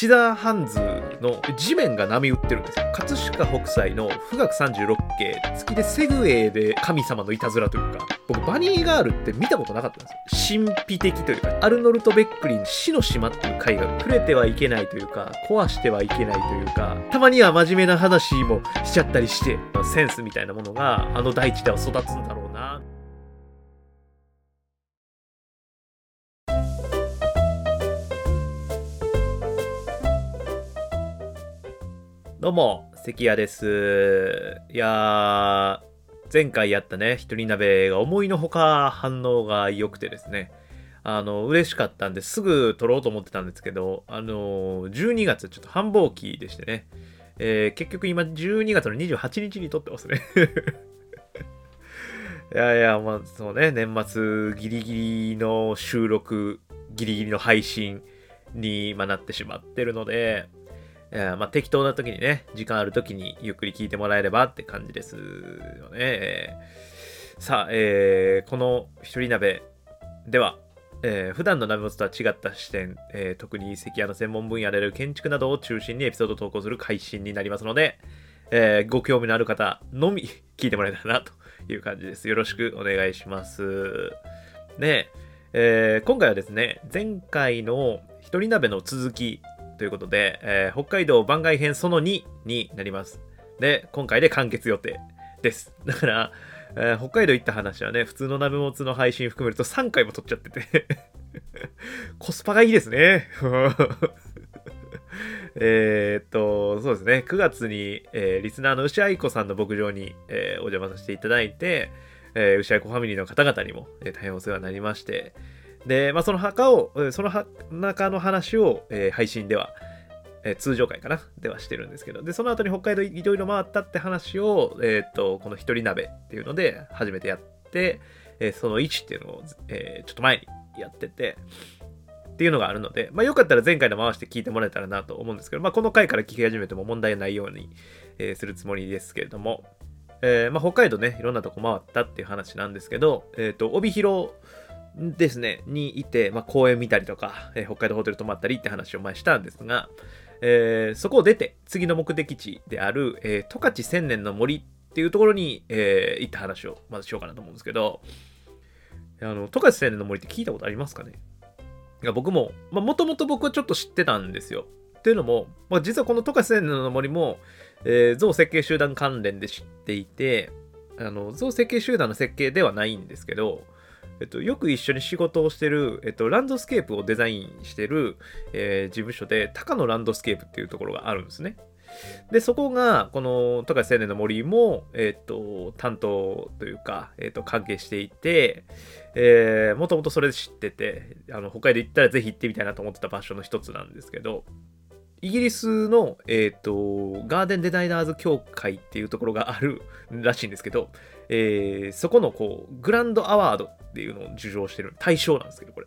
シザーハンズの地面が波打ってるんですよ。葛飾北斎の富岳36景月でセグウェイで神様のいたずらというか僕バニーガールって見たことなかったんですよ。神秘的というかアルノルト・ベックリン死の島っていう絵画触れてはいけないというか壊してはいけないというかたまには真面目な話もしちゃったりしてセンスみたいなものがあの大地では育つんだろうどうも、関谷です。いやー、前回やったね、一人鍋が思いのほか反応が良くてですね、あの、嬉しかったんですぐ撮ろうと思ってたんですけど、あの、12月ちょっと繁忙期でしてね、えー結局今12月の28日に撮ってますね。いやいや、まあ、そうね、年末ギリギリの収録、ギリギリの配信に、まあ、なってしまってるので、えーまあ、適当な時にね、時間ある時にゆっくり聞いてもらえればって感じですよね。さあ、えーこの一人鍋では、えー普段の鍋物とは違った視点、えー特に関谷の専門分野である建築などを中心にエピソード投稿する配信になりますので、えーご興味のある方のみ聞いてもらえたらなという感じです。よろしくお願いします。で、えー今回はですね、前回の一人鍋の続きということで、えー北海道番外編その2になります。で、今回で完結予定です。だから、えー北海道行った話はね、普通の鍋もつの配信含めると3回も撮っちゃってて コスパがいいですね。えっと、そうですね、9月に、えーリスナーの牛愛子さんの牧場に、えーお邪魔させていただいて、えー牛愛子ファミリーの方々にも、え大変お世話になりまして、で、まあ、その墓を、その墓の話を、えー配信では、えー通常回かな？ではしてるんですけど、で、その後に北海道いろいろ回ったって話を、えーっと、この一人鍋っていうので初めてやって、えーその1っていうのを、えーちょっと前にやってて、っていうのがあるので、まあ、よかったら前回の回して聞いてもらえたらなと思うんですけど、まあ、この回から聞き始めても問題ないように、えーするつもりですけれども、えーまあ、北海道ね、いろんなとこ回ったっていう話なんですけど、えっ、と、帯広ですね、にいて、まあ、公園見たりとか、えー北海道ホテル泊まったりって話を前したんですが、えーそこを出て、次の目的地である、えー十勝千年の森っていうところに、えー行った話をまずしようかなと思うんですけど、あの、十勝千年の森って聞いたことありますかね？いや僕も、まあ、もともと僕はちょっと知ってたんですよ。っていうのも、まあ、実はこの十勝千年の森も、えー、象設計集団関連で知っていて、あの、象設計集団の設計ではないんですけど、えっと、よく一緒に仕事をしてる、えっと、ランドスケープをデザインしてる、えー事務所で、高野ランドスケープっていうところがあるんですね。で、そこが、この、十勝千年の森も、えっと、担当というか、えっと、関係していて、えー、もともとそれ知ってて、あの、北海道行ったらぜひ行ってみたいなと思ってた場所の一つなんですけど、イギリスの、えっ、と、ガーデンデザイナーズ協会っていうところがあるらしいんですけど、えーそこのこう、グランドアワードっっていうのを受賞してる対象なんですけど、これ。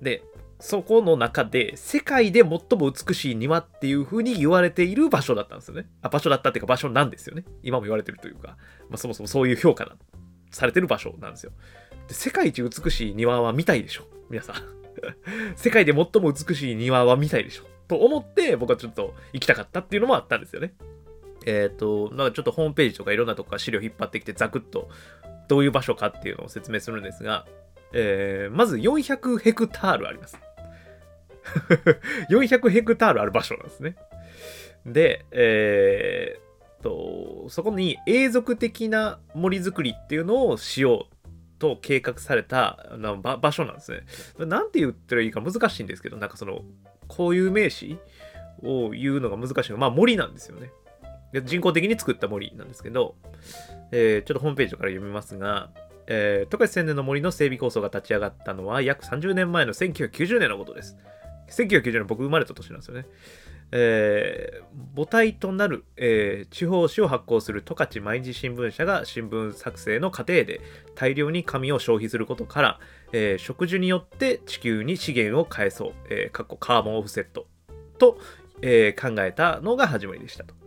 で、そこの中で、世界で最も美しい庭っていう風に言われている場所だったんですよね。あ、場所だったっていうか場所なんですよね。今も言われてるというか、まあ、そもそもそういう評価されてる場所なんですよ。で世界一美しい庭は見たいでしょ。皆さん。世界で最も美しい庭は見たいでしょ。と思って、僕はちょっと行きたかったっていうのもあったんですよね。えっ、と、なんかちょっとホームページとかいろんなとこから資料引っ張ってきて、ザクッとどういう場所かっていうのを説明するんですが、えーまず400ヘクタールあります。400ヘクタールある場所なんですね。で、えーと、そこに永続的な森づくりっていうのをしようと計画された場所なんですね。なんて言ったらいいか難しいんですけど、なんかその、こういう名詞を言うのが難しいのが、まあ森なんですよね。人工的に作った森なんですけど、えーちょっとホームページから読みますが、えー、十勝千年の森の整備構想が立ち上がったのは約30年前の1990年のことです。1990年僕生まれた年なんですよね。えー母体となる、えー地方紙を発行する十勝毎日新聞社が新聞作成の過程で大量に紙を消費することから、えー植樹によって地球に資源を返そう、えーカーボンオフセットと、えー考えたのが始まりでしたと。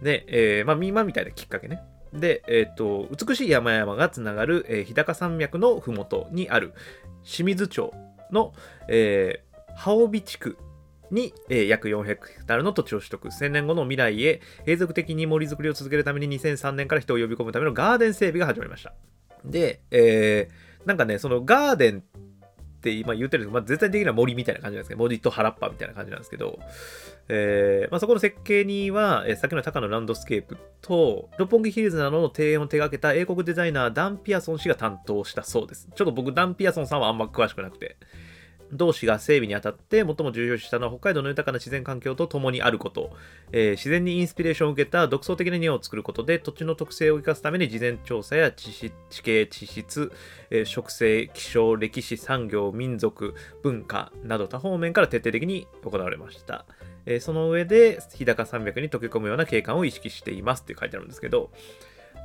で、えーまあ、今みたいなきっかけね。で、えっ、と、美しい山々がつながる、えー日高山脈のふもとにある清水町の、えー、羽帯地区に、えー約4ヘクタールの土地を取得1000年後の未来へ継続的に森づくりを続けるために2003年から人を呼び込むためのガーデン整備が始まりましたで、えーなんかねそのガーデンって今言ってるんですけど、まあ、絶対的な森みたいな感じなんですけど森と原っぱみたいな感じなんですけど、えーまあ、そこの設計には、えー、さっきの高野ランドスケープと六本木ヒルズなどの庭園を手掛けた英国デザイナーダン・ピアソン氏が担当したそうです。ちょっと僕ダン・ピアソンさんはあんま詳しくなくて。同氏が整備にあたって最も重要視したのは北海道の豊かな自然環境と共にあること、えー自然にインスピレーションを受けた独創的な庭を作ることで土地の特性を生かすために事前調査や地地形地質、えー植生気象歴史産業民族文化など多方面から徹底的に行われました、えーその上で日高山脈に溶け込むような景観を意識していますって書いてあるんですけど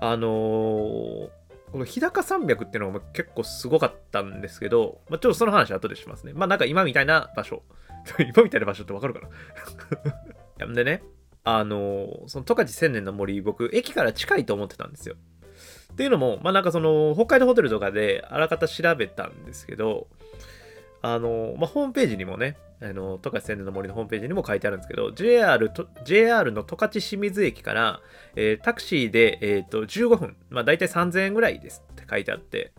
あのーこの日高山脈っていうのが結構すごかったんですけど、まあ、ちょっとその話後でしますね。まあなんか今みたいな場所。今みたいな場所ってわかるかな？い やでね、あのーその十勝千年の森、僕、駅から近いと思ってたんですよ。っていうのも、まあなんかその、北海道ホテルとかであらかた調べたんですけど、あのまあホームページにもね、あの、十勝千年の森のホームページにも書いてあるんですけど、JR, と JR の十勝清水駅から、えータクシーで、えー、と15分、まあ大体3000円ぐらいですって書いてあって、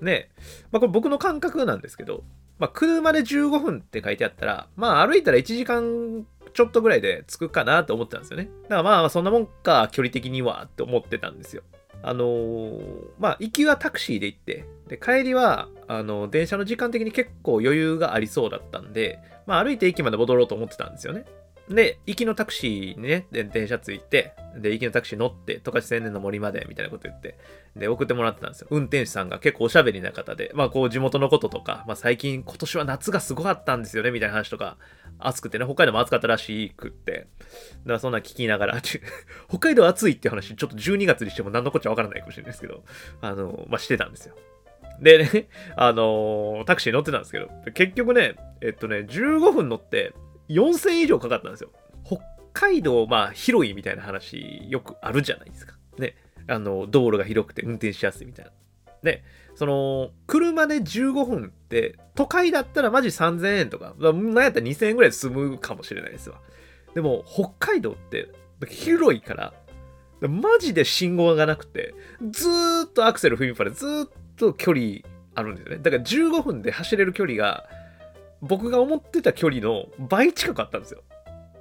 ね、まあこれ僕の感覚なんですけど、まあ車で15分って書いてあったら、まあ歩いたら1時間ちょっとぐらいで着くかなと思ってたんですよね。だからまあそんなもんか、距離的にはって思ってたんですよ。あのーまあ行きはタクシーで行って、で帰りはあの電車の時間的に結構余裕がありそうだったんで、まあ歩いて駅まで戻ろうと思ってたんですよね。で、行きのタクシーにね、で電車着いて、で、行きのタクシー乗って、十勝千年の森まで、みたいなこと言って、で、送ってもらってたんですよ。運転手さんが結構おしゃべりな方で、まあ、こう、地元のこととか、まあ、最近、今年は夏がすごかったんですよね、みたいな話とか、暑くてね、北海道も暑かったらしくって、だからそんな聞きながら、北海道暑いって話、ちょっと12月にしても何のこっちゃわからないかもしれないですけど、あの、まあ、してたんですよ。でね、あのータクシー乗ってたんですけど、結局ね、えっとね、15分乗って4000円以上かかったんですよ。北海道、まあ、広いみたいな話、よくあるじゃないですか。ね。あの、道路が広くて運転しやすいみたいな。で、その、車で15分って、都会だったらマジ3000円とか、なんやったら2000円ぐらいで済むかもしれないですわ。でも、北海道って、広いから、マジで信号がなくて、ずーっとアクセル踏みっぱでずーっと距離あるんですよね。だから15分で走れる距離が、僕が思ってた距離の倍近かったんですよ。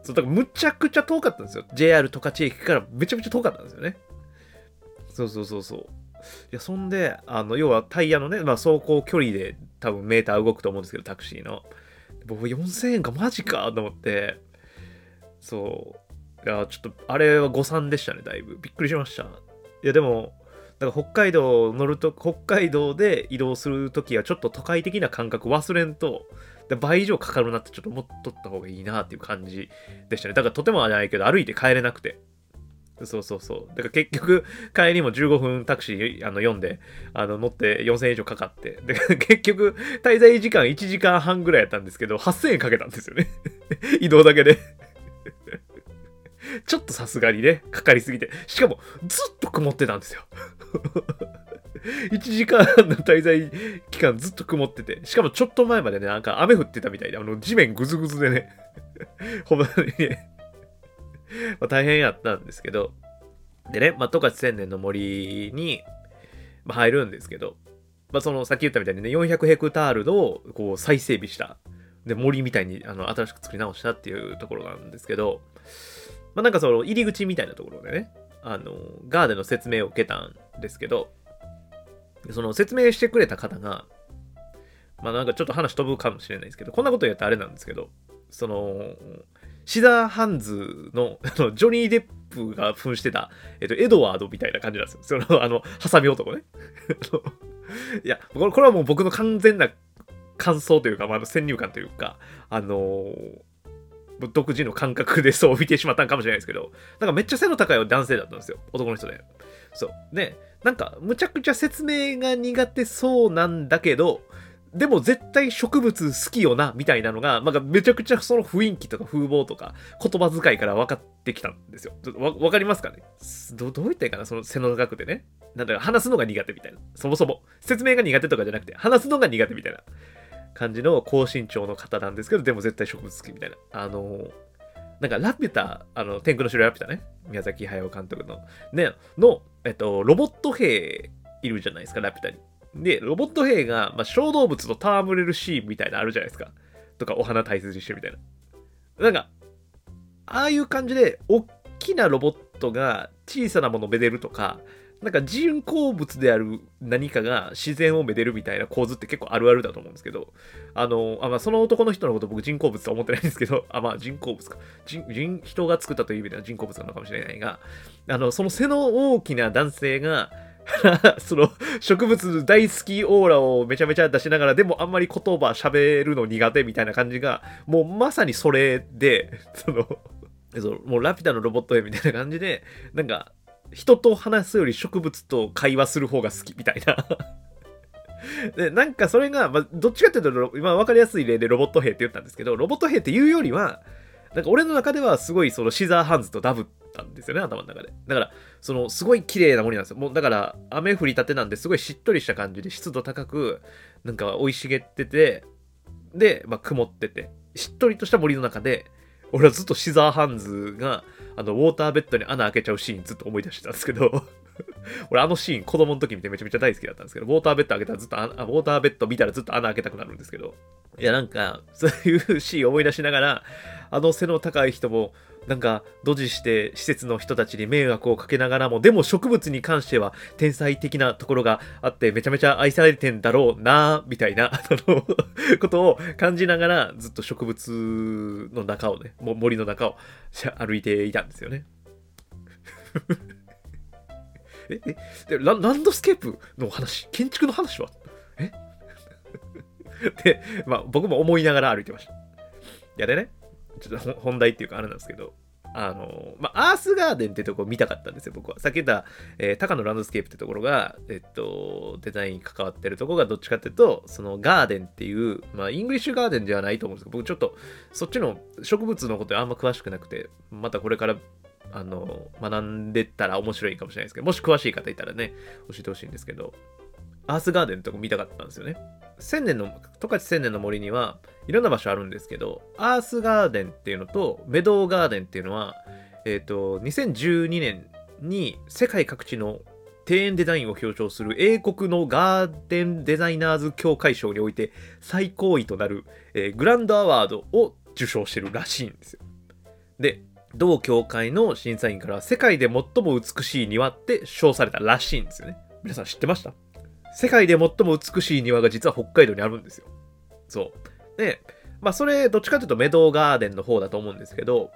そう、だからむちゃくちゃ遠かったんですよ。JR 十勝駅からめちゃめちゃ遠かったんですよね。そうそうそうそう。いや、そんで、あの、要はタイヤのね、まあ、走行距離で多分メーター動くと思うんですけど、タクシーの。僕4000円か、マジかと思って、そう。いや、ちょっと、あれは誤算でしたね、だいぶ。びっくりしました。いや、でも、だから北海道乗ると、北海道で移動するときはちょっと都会的な感覚忘れんと、で倍以上かかるなってちょっと思っとった方がいいなっていう感じでしたね。だからとてもじゃないけど歩いて帰れなくて。そうそうそう。だから結局帰りも15分タクシーあの読んであの乗って4000円以上かかって。で 結局滞在時間1時間半ぐらいやったんですけど8000円かけたんですよね。移動だけで。ちょっとさすがにね、かかりすぎて。しかもずっと曇ってたんですよ。1時間の滞在期間ずっと曇ってて、しかもちょっと前までね、なんか雨降ってたみたいで、あの地面ぐずぐずでね、ほんまにね、まあ、大変やったんですけど、でね、まあ、十勝千年の森に、まあ、入るんですけど、まあ、そのさっき言ったみたいにね、400ヘクタールのこう再整備した、で森みたいにあの新しく作り直したっていうところなんですけど、まあ、なんかその入り口みたいなところでね、あのガーデンの説明を受けたんですけど、その説明してくれた方が、まあなんかちょっと話飛ぶかもしれないですけど、こんなこと言ったらあれなんですけど、その、シザーハンズの あのジョニー・デップが扮してた、えっと、エドワードみたいな感じなんですよ。その、あの、ハサミ男ね。いや、これはもう僕の完全な感想というか、まあ、の先入観というか、あのー独自の感覚でそう見てしまったんかもしれないですけど、なんかめっちゃ背の高い男性だったんですよ。男の人で。そう。で、なんかむちゃくちゃ説明が苦手そうなんだけど、でも絶対植物好きよな、みたいなのが、なんかめちゃくちゃその雰囲気とか風貌とか言葉遣いから分かってきたんですよ。ちょっとわわかりますかね？どどう言ったらいいかな？その背の高くてね。なんだか話すのが苦手みたいな。そもそも。説明が苦手とかじゃなくて、話すのが苦手みたいな感じの高身長の方なんですけど、でも絶対植物好きみたいな。あの、なんかラピュタ、あの、天空の城ラピュタね、宮崎駿監督の、ね、の、えっと、ロボット兵いるじゃないですか、ラピュタに。で、ロボット兵が、まあ、小動物と戯れるシーンみたいなあるじゃないですか。とか、お花大切にしてみたいな。なんか、ああいう感じで、大きなロボットが小さなものをめでるとか、なんか人工物である何かが自然をめでるみたいな構図って結構あるあるだと思うんですけど、あの、あまあ、その男の人のこと僕人工物と思ってないんですけど、あ、まあ人工物か。人、人、人が作ったという意味では人工物なのかもしれないが、あの、その背の大きな男性が、その植物大好きオーラをめちゃめちゃ出しながら、でもあんまり言葉喋るの苦手みたいな感じが、もうまさにそれで、その、そのもうラピュタのロボット絵みたいな感じで、なんか、人と話すより植物と会話する方が好きみたいな で、なんかそれが、まあ、どっちかっていうと、今分かりやすい例でロボット兵って言ったんですけど、ロボット兵っていうよりは、なんか俺の中ではすごいそのシザーハンズとダブったんですよね、頭の中で。だから、そのすごい綺麗な森なんですよ。もうだから雨降りたてなんですごいしっとりした感じで湿度高く、なんか生い茂ってて、で、まあ曇ってて、しっとりとした森の中で、俺はずっとシザーハンズが、あの、ウォーターベッドに穴開けちゃうシーンずっと思い出してたんですけど。俺あのシーン子供の時見てめちゃめちゃ大好きだったんですけど、ウォーターベッド開けたらずっとあ、ウォーターベッド見たらずっと穴開けたくなるんですけど、いやなんか、そういうシーン思い出しながら、あの背の高い人も、なんか、ドジして施設の人たちに迷惑をかけながらも、でも植物に関しては天才的なところがあって、めちゃめちゃ愛されてんだろうなみたいな、その、ことを感じながら、ずっと植物の中をね、森の中を歩いていたんですよね。え、え、ラランドスケープの話、建築の話は？え？で、まあ僕も思いながら歩いてました。いやでね、ちょっと本題っていうかあれなんですけど、あの、まあ、アースガーデンってとこ見たかったんですよ、僕は。さっき言った、えー、高野ランドスケープってところが、えっと、デザインに関わってるとこがどっちかっていうと、そのガーデンっていう、まあ、イングリッシュガーデンではないと思うんですけど、僕ちょっと、そっちの植物のことあんま詳しくなくて、またこれからあの、学んでったら面白いかもしれないですけど、もし詳しい方いたらね、教えてほしいんですけど、アースガーデンのとこ見たかったんですよね。千年の、十勝千年の森にはいろんな場所あるんですけど、アースガーデンっていうのとメドウガーデンっていうのは、えっ、ー、と、2012年に世界各地の庭園デザインを表彰する英国のガーデンデザイナーズ協会賞において最高位となる、えー、グランドアワードを受賞してるらしいんですよ。で、同協会の審査員から世界で最も美しい庭って称されたらしいんですよね。皆さん知ってました？世界で最も美しい庭が実は北海道にあるんですよ。そう。で、まあそれどっちかというとメドウガーデンの方だと思うんですけど、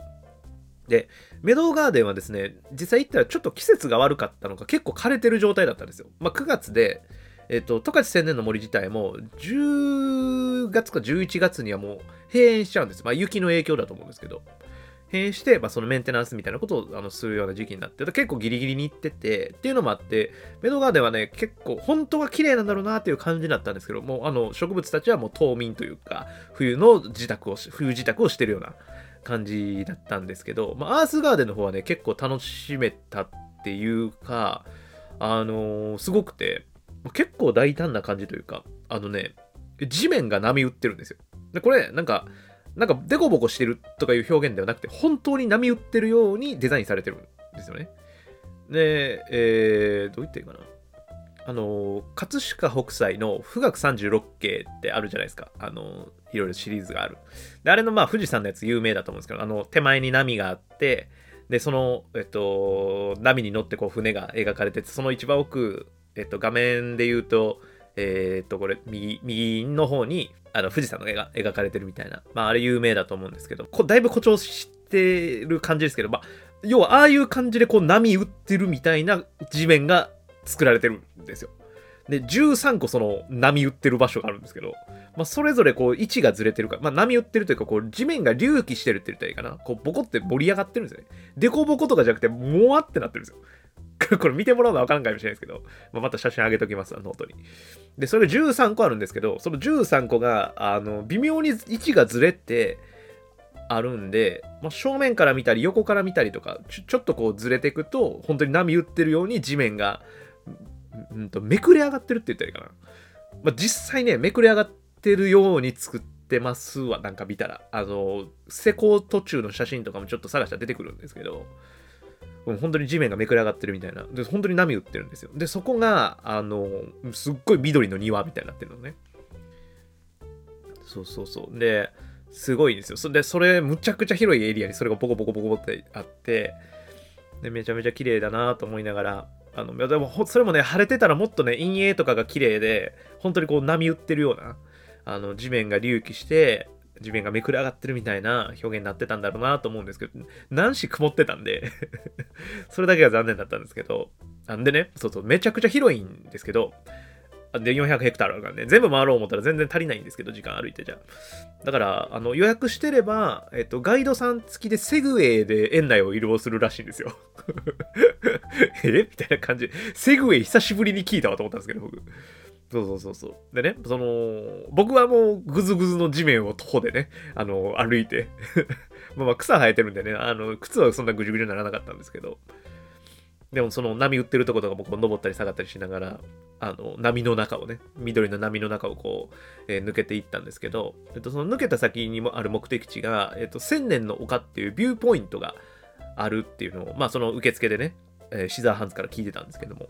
で、メドウガーデンはですね、実際行ったらちょっと季節が悪かったのか結構枯れてる状態だったんですよ。まあ9月で、えっと、十勝千年の森自体も10月か11月にはもう閉園しちゃうんです。まあ雪の影響だと思うんですけど。変して、まあ、そのメンテナンスみたいなことをあのするような時期になって結構ギリギリに行っててっていうのもあってメドガーデンはね結構本当は綺麗なんだろうなっていう感じだったんですけどもうあの植物たちはもう冬眠というか冬の自宅を冬自宅をしてるような感じだったんですけど、まあ、アースガーデンの方はね結構楽しめたっていうかあのー、すごくて結構大胆な感じというかあのね地面が波打ってるんですよ。でこれなんかなんかデコボコしてるとかいう表現ではなくて、本当に波打ってるようにデザインされてるんですよね。で、えー、どう言っていいかな。あの、葛飾北斎の富岳36景ってあるじゃないですか。あの、いろいろシリーズがある。で、あれのまあ富士山のやつ有名だと思うんですけど、あの、手前に波があって、で、その、えっと、波に乗ってこう船が描かれてて、その一番奥、えっと、画面で言うと、えー、っと、これ、右、右の方に、あの、富士山の絵が描かれてるみたいな。まあ、あれ有名だと思うんですけど、こだいぶ誇張してる感じですけど、まあ、要は、ああいう感じでこう、波打ってるみたいな地面が作られてるんですよ。で、13個その波打ってる場所があるんですけど、まあ、それぞれこう位置がずれてるから、まあ、波打ってるというか、こう地面が隆起してるって言ったらいいかな。こうボコって盛り上がってるんですよね。デコボコとかじゃなくて、もわってなってるんですよ。これ見てもらうのはわからんかもしれないですけど、まあ、また写真上げときますノートに。で、それ13個あるんですけど、その13個が、あの、微妙に位置がずれてあるんで、まあ、正面から見たり、横から見たりとかちょ、ちょっとこうずれていくと、本当に波打ってるように地面が、うんと、めくれ上がってるって言ったらいいかな。まあ、実際ね、めくれ上がっってるように作ってますわなんか見たらあの施工途中の写真とかもちょっと探したら出てくるんですけどもう本当に地面がめくれ上がってるみたいな。で本当に波打ってるんですよ。でそこがあのすっごい緑の庭みたいになってるのね。そうそうそう。ですごいんですよ。そでそれむちゃくちゃ広いエリアにそれがボコボコボコボコってあってでめちゃめちゃ綺麗だなと思いながらあのでもそれもね晴れてたらもっとね陰影とかが綺麗で本当にこう波打ってるようなあの地面が隆起して地面がめくれ上がってるみたいな表現になってたんだろうなと思うんですけど、何し曇ってたんで。それだけが残念だったんですけど、なんでね、そうそう、めちゃくちゃ広いんですけど、で、400ヘクタールあるからね、全部回ろう思ったら全然足りないんですけど、時間歩いてじゃ。だから、あの予約してれば、えっと、ガイドさん付きでセグウェイで園内を移動するらしいんですよ。え？みたいな感じ。セグウェイ久しぶりに聞いたわと思ったんですけど、僕。そうそうそうそう。でね、その、僕はもうぐずぐずの地面を徒歩でね、あの、歩いて まあまあ草生えてるんでね、あの、靴はそんなぐじゅぐじゅにならなかったんですけど、でもその波打ってるとことかもこう登ったり下がったりしながら、あの、波の中をね、緑の波の中をこう、えー、抜けていったんですけど、えっと、その抜けた先にもある目的地が、えっと、千年の丘っていうビューポイントがあるっていうのを、まあその受付でね、えー、シザーハンズから聞いてたんですけども、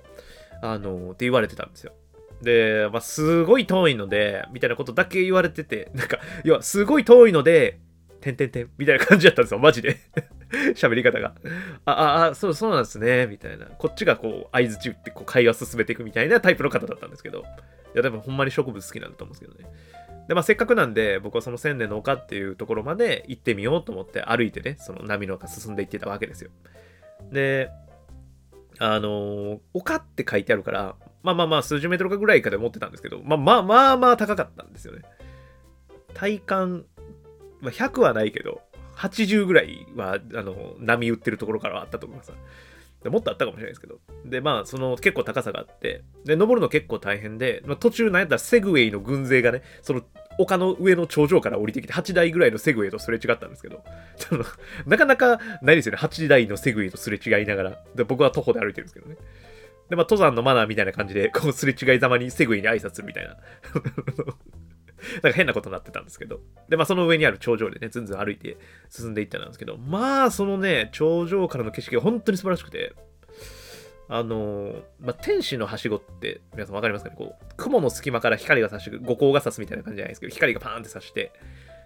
あのって言われてたんですよ。で、まあ、すごい遠いので、みたいなことだけ言われてて、なんか、いや、すごい遠いので、てんてんてん、みたいな感じだったんですよ、マジで。喋り方が。あ、あ、あそう、そうなんですね、みたいな。こっちがこう、合図中ってこう会話進めていくみたいなタイプの方だったんですけど。いや、でもほんまに植物好きなんだと思うんですけどね。で、まあ、せっかくなんで、僕はその千年の丘っていうところまで行ってみようと思って歩いてね、その波の丘進んでいってたわけですよ。で、あの、丘って書いてあるから、まあまあまあ数十メートルかぐらいかで思ってたんですけど、まあまあまあまあ高かったんですよね。体感、まあ、100はないけど、80ぐらいは、あの、波打ってるところからはあったと思います。でもっとあったかもしれないですけど。で、まあ、その結構高さがあって、で、登るの結構大変で、まあ、途中なんやったらセグウェイの軍勢がね、その丘の上の頂上から降りてきて、8台ぐらいのセグウェイとすれ違ったんですけど、そのなかなかないですよね、8台のセグウェイとすれ違いながら。で、僕は徒歩で歩いてるんですけどね。で、まあ、登山のマナーみたいな感じで、こう、すれ違いざまにセグイに挨拶みたいな。なんか変なことになってたんですけど。で、まあその上にある頂上でね、ずんずん歩いて進んでいったんですけど、まあそのね、頂上からの景色が本当に素晴らしくて、あのー、まあ、天使のはしごって、皆さんわかりますかね？こう、雲の隙間から光が差し、五光が差すみたいな感じじゃないですけど、光がパーンって差して、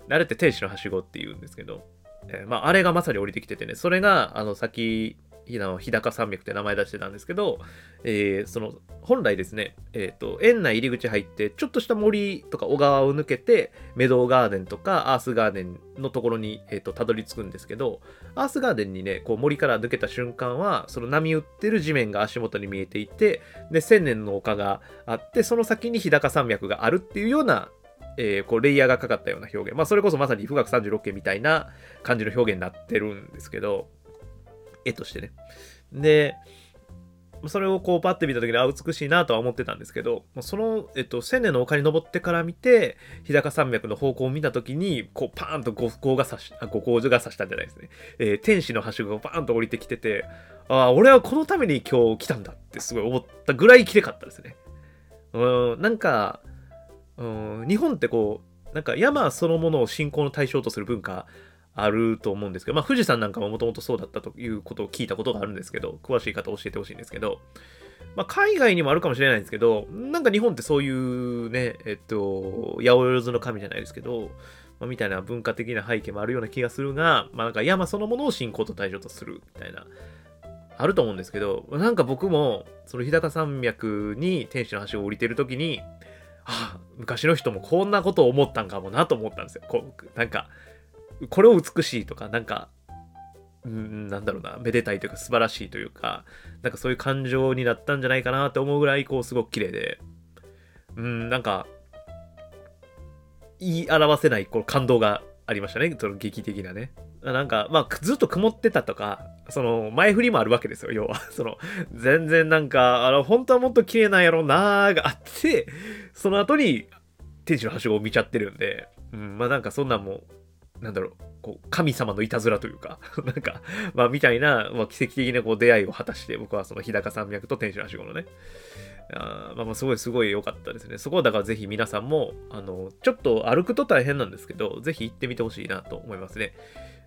あれって天使のはしごって言うんですけど、えー、まあ、あれがまさに降りてきててね、それが、あの、先日高山脈って名前出してたんですけど、えー、その本来ですね、えーと、園内入り口入ってちょっとした森とか小川を抜けてメドウガーデンとかアースガーデンのところに、えーと、たどり着くんですけどアースガーデンにねこう森から抜けた瞬間はその波打ってる地面が足元に見えていてで千年の丘があってその先に日高山脈があるっていうようなえー、こうレイヤーがかかったような表現。まあ、それこそまさに富岳36景みたいな感じの表現になってるんですけど、絵としてね。で、それをこうパッて見た時にあ美しいなとは思ってたんですけどその、えっと、千年の丘に登ってから見て日高山脈の方向を見た時にこうパーンと五光が差しあ五光が差したんじゃないですね、えー、天使のはしごがパーンと降りてきててああ俺はこのために今日来たんだってすごい思ったぐらい綺麗かったですねうんなんかうん日本ってこうなんか山そのものを信仰の対象とする文化あると思うんですけど、まあ、富士山なんかももともとそうだったということを聞いたことがあるんですけど、詳しい方教えてほしいんですけど、まあ、海外にもあるかもしれないんですけど、なんか日本ってそういうね、えっと、八百万の神じゃないですけど、まあ、みたいな文化的な背景もあるような気がするが、まあ、なんか山そのものを信仰と対象とするみたいな、あると思うんですけど、なんか僕も、その日高山脈に天使の橋を降りてる時に、ああ、昔の人もこんなことを思ったんかもなと思ったんですよ。こう、なんか、これを美しいとか、なんか、うん、なんだろうな、めでたいというか素晴らしいというか、なんかそういう感情になったんじゃないかなって思うぐらい、こう、すごく綺麗で、うん、なんか、言い表せないこの感動がありましたね、その劇的なね。なんか、まあ、ずっと曇ってたとか、その、前振りもあるわけですよ、要は。その、全然なんか、あの、本当はもっと綺麗なんやろうなーがあって、その後に、天使のはしごを見ちゃってるんで、うん、まあなんかそんなんもなんだろう、こう、神様のいたずらというか なんか、まあ、みたいな、まあ、奇跡的なこう出会いを果たして、僕はその日高山脈と天使のはしごのね、あまあますごいすごい良かったですね。そこはだからぜひ皆さんも、あの、ちょっと歩くと大変なんですけど、ぜひ行ってみてほしいなと思いますね。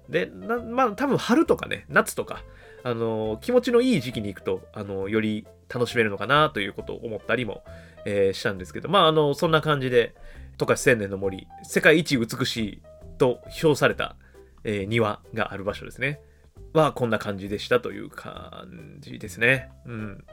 で、なまあ多分春とかね、夏とか、あの、気持ちのいい時期に行くと、あの、より楽しめるのかなということを思ったりも、えー、したんですけど、まああの、そんな感じで、十勝千年の森、世界一美しいと評された、えー、庭がある場所ですね。は、こんな感じでしたという感じですね。うん。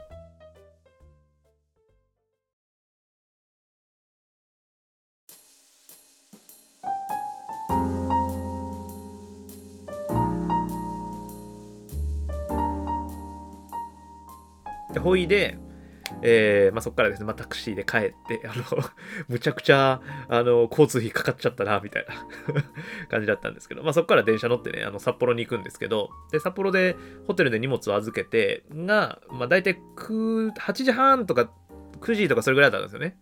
で、ほいで、えー、まあ、そこからですね、まあ、タクシーで帰って、あの むちゃくちゃ、あの、交通費かかっちゃったな、みたいな 感じだったんですけど、まあ、そこから電車乗ってね、あの、札幌に行くんですけど、で、札幌でホテルで荷物を預けて、が、まあ、大体9、8時半とか9時とかそれぐらいだったんですよね。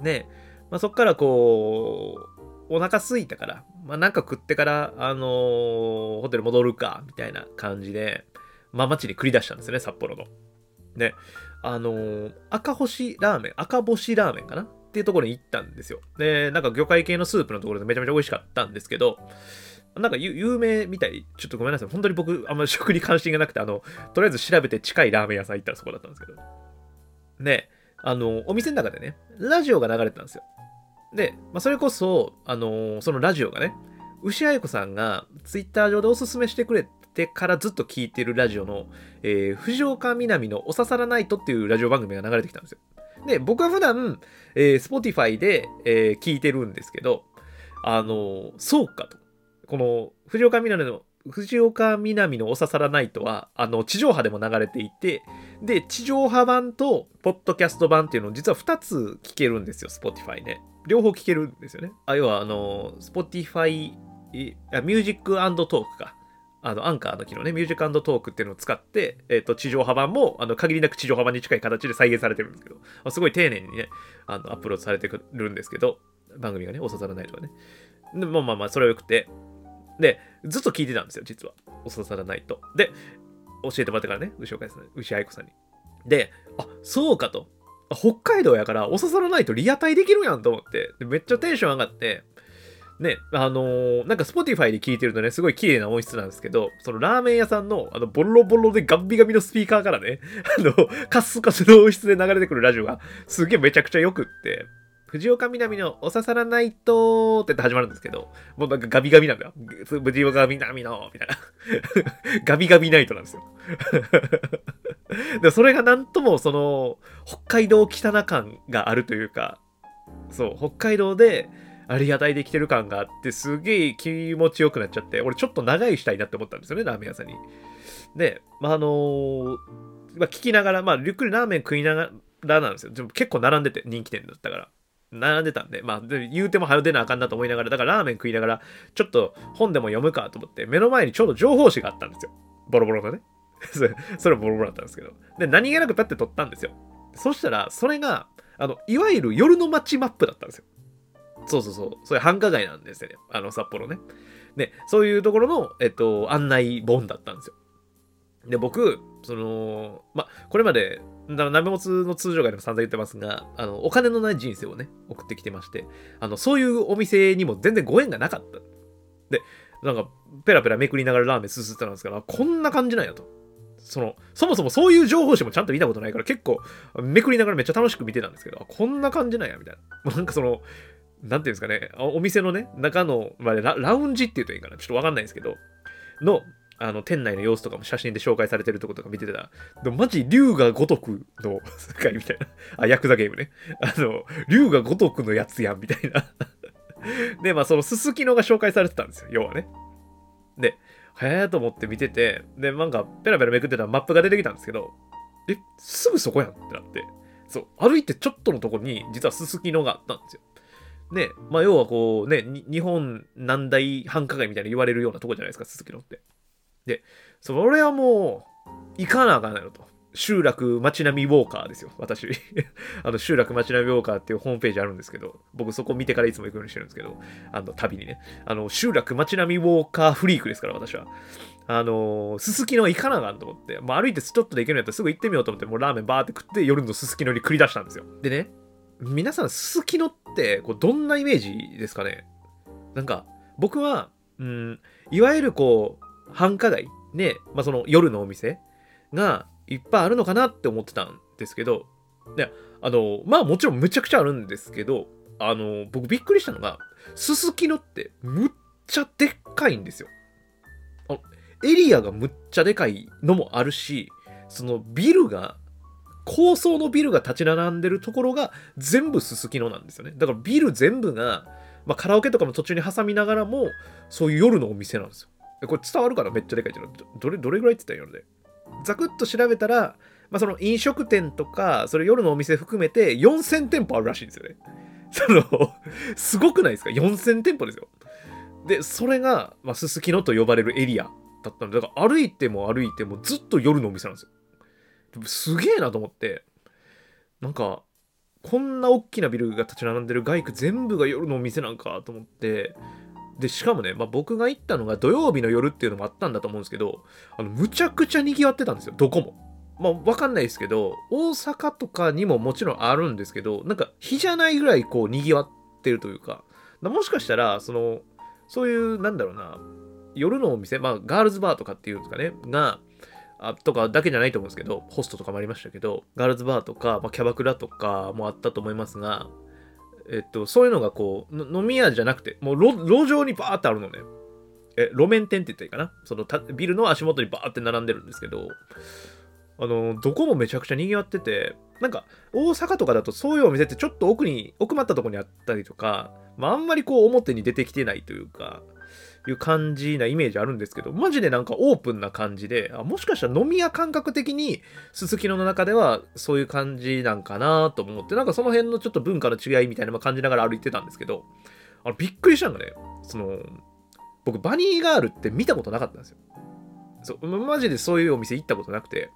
で、まあ、そこからこう、お腹すいたから、まあ、なんか食ってから、あのー、ホテル戻るか、みたいな感じで、まあ、街に繰り出したんですよね、札幌の。で、あの、赤星ラーメン、赤星ラーメンかなっていうところに行ったんですよ。で、なんか魚介系のスープのところでめちゃめちゃ美味しかったんですけど、なんか有名みたい、ちょっとごめんなさい。本当に僕、あんまり食に関心がなくて、あの、とりあえず調べて近いラーメン屋さん行ったらそこだったんですけど。で、あの、お店の中でね、ラジオが流れてたんですよ。で、まあ、それこそ、あのそのラジオがね、牛あ子さんがツイッター上でおすすめしてくれてからずっと聞いてるラジオの、えー、藤岡みなみのおささらナイトっていうラジオ番組が流れてきたんですよ。で、僕は普段、えー、Spotify で、えー、聞いてるんですけど、あのー、そうかと。この藤岡みなみの藤岡みなみのおささらナイトは、あの、地上波でも流れていて、で、地上波版と、ポッドキャスト版っていうのを実は2つ聞けるんですよ、Spotify ね。両方聞けるんですよね。あ、要は、あの、Spotify、ミュージックトークか。あの、アンカーの機能ね、ミュージックトークっていうのを使って、えっ、ー、と、地上波版も、あの、限りなく地上波版に近い形で再現されてるんですけど、すごい丁寧にね、あの、アップロードされてくるんですけど、番組がね、おささらないとかね。で、まあまあまあ、それはよくて、で、ずっと聞いてたんですよ、実は。おささらないと。で、教えてもらってからね、牛岡さん、牛愛子さんに。で、あ、そうかと。北海道やから、おささらないとリアタイできるやんと思って、めっちゃテンション上がって、ね、あのー、なんか Spotify で聞いてるとね、すごい綺麗な音質なんですけど、そのラーメン屋さんの、あの、ボロボロでガンビガビのスピーカーからね、あの、カスカスの音質で流れてくるラジオが、すげえめちゃくちゃよくって、藤岡みなみのおささらないとってって始まるんですけど、もうなんかガビガビなんだよ。藤岡みなみの、みたいな。ガビガビナイトなんですよ。でそれがなんともその、北海道汚感があるというか、そう、北海道で、ありがたいできてる感があって、すげえ気持ちよくなっちゃって、俺ちょっと長いしたいなって思ったんですよね、ラーメン屋さんに。で、まあ、あのー、まあ、聞きながら、まあ、ゆっくりラーメン食いながらなんですよ。でも結構並んでて、人気店だったから。並んでたんで、まあ、言うても早出なあかんなと思いながら、だからラーメン食いながら、ちょっと本でも読むかと思って、目の前にちょうど情報誌があったんですよ。ボロボロのね。それボロボロだったんですけど。で、何気なくパッて撮ったんですよ。そしたら、それが、あの、いわゆる夜の街マップだったんですよ。そうそうそう。そういう繁華街なんですよね。あの、札幌ね。で、そういうところの、えっと、案内本だったんですよ。で、僕、その、ま、これまで、鍋もつの通常会でも散々言ってますが、あの、お金のない人生をね、送ってきてまして、あの、そういうお店にも全然ご縁がなかった。で、なんか、ペラペラめくりながらラーメンすすってたんですから、こんな感じなんやと。その、そもそもそういう情報誌もちゃんと見たことないから結構めくりながらめっちゃ楽しく見てたんですけど、こんな感じなんや、みたいな。なんかその、なんていうんですかね、お店のね、中の、まあ、ララウンジって言うといいかな、ちょっとわかんないんですけど、の、あの、店内の様子とかも写真で紹介されてるとことか見てたら、でもマジ、竜が如くの世界みたいな。あ、ヤクザゲームね。あの、竜が如くのやつやん、みたいな。で、まあ、そのすすきのが紹介されてたんですよ、要はね。で、へえと思って見てて、で、なんか、ペラペラめくってたらマップが出てきたんですけど、え、すぐそこやんってなって、そう、歩いてちょっとのとこに、実はすすきのがあったんですよ。ね、まあ要はこうね、日本何大繁華街みたいな言われるようなとこじゃないですか、鈴木のって。で、それはもう、行かなあかんやろと。集落街並みウォーカーですよ、私。あの、集落街並みウォーカーっていうホームページあるんですけど、僕そこ見てからいつも行くようにしてるんですけど、あの、旅にね。あの、集落街並みウォーカーフリークですから、私は。あのすすきの行かなあかんと思って、まあ、歩いてちょっとで行けるんやったらすぐ行ってみようと思って、もうラーメンバーって食って夜のすすきのに繰り出したんですよ。でね、皆さんすすきのってこうどんなイメージですかね？なんか僕は、うん、いわゆるこう繁華街で、まあ、その夜のお店がいっぱいあるのかなって思ってたんですけど、であのまあもちろんむちゃくちゃあるんですけど、あの僕びっくりしたのが、すすきのってむっちゃでっかいんですよ。あエリアがむっちゃでかいのもあるし、そのビルが、高層のビルが立ち並んでるところが全部すすきのなんですよね。だからビル全部が、まあ、カラオケとかも途中に挟みながらも、そういう夜のお店なんですよ。これ伝わるかな？めっちゃでかいっていうのは。どれ、どれぐらいって言ったんやろね。ざくっと調べたら、まあ、その飲食店とか、それ夜のお店含めて4000店舗あるらしいんですよね。その、すごくないですか ?4000 店舗ですよ。で、それが、まあ、すすきのと呼ばれるエリアだったので、だから歩いても歩いてもずっと夜のお店なんですよ。すげえなと思って、なんか、こんな大きなビルが立ち並んでる外区全部が夜のお店なんかと思って、で、しかもね、まあ、僕が行ったのが土曜日の夜っていうのもあったんだと思うんですけど、あの、むちゃくちゃ賑わってたんですよ、どこも。まあ、わかんないですけど、大阪とかにももちろんあるんですけど、なんか、日じゃないぐらいこう、賑わってるというか、もしかしたら、その、そういう、なんだろうな、夜のお店、まあ、ガールズバーとかっていうんですかね、が、あとかだけじゃないと思うんですけど、ホストとかもありましたけど、ガールズバーとか、まあ、キャバクラとかもあったと思いますが、えっと、そういうのがこう、飲み屋じゃなくて、もう路上にバーってあるのね。え、路面店って言ったらいいかな？そのビルの足元にバーって並んでるんですけど、あの、どこもめちゃくちゃ賑わってて、なんか、大阪とかだとそういうお店ってちょっと奥に、奥まったとこにあったりとか、まあ、あんまりこう表に出てきてないというか、いう感じなイメージあるんですけど、マジでなんかオープンな感じで、あもしかしたら飲み屋感覚的に、すすきのの中ではそういう感じなんかなと思って、なんかその辺のちょっと文化の違いみたいなのも感じながら歩いてたんですけど、あのびっくりしたのがね、その、僕、バニーガールって見たことなかったんですよ。そう、マジでそういうお店行ったことなくて、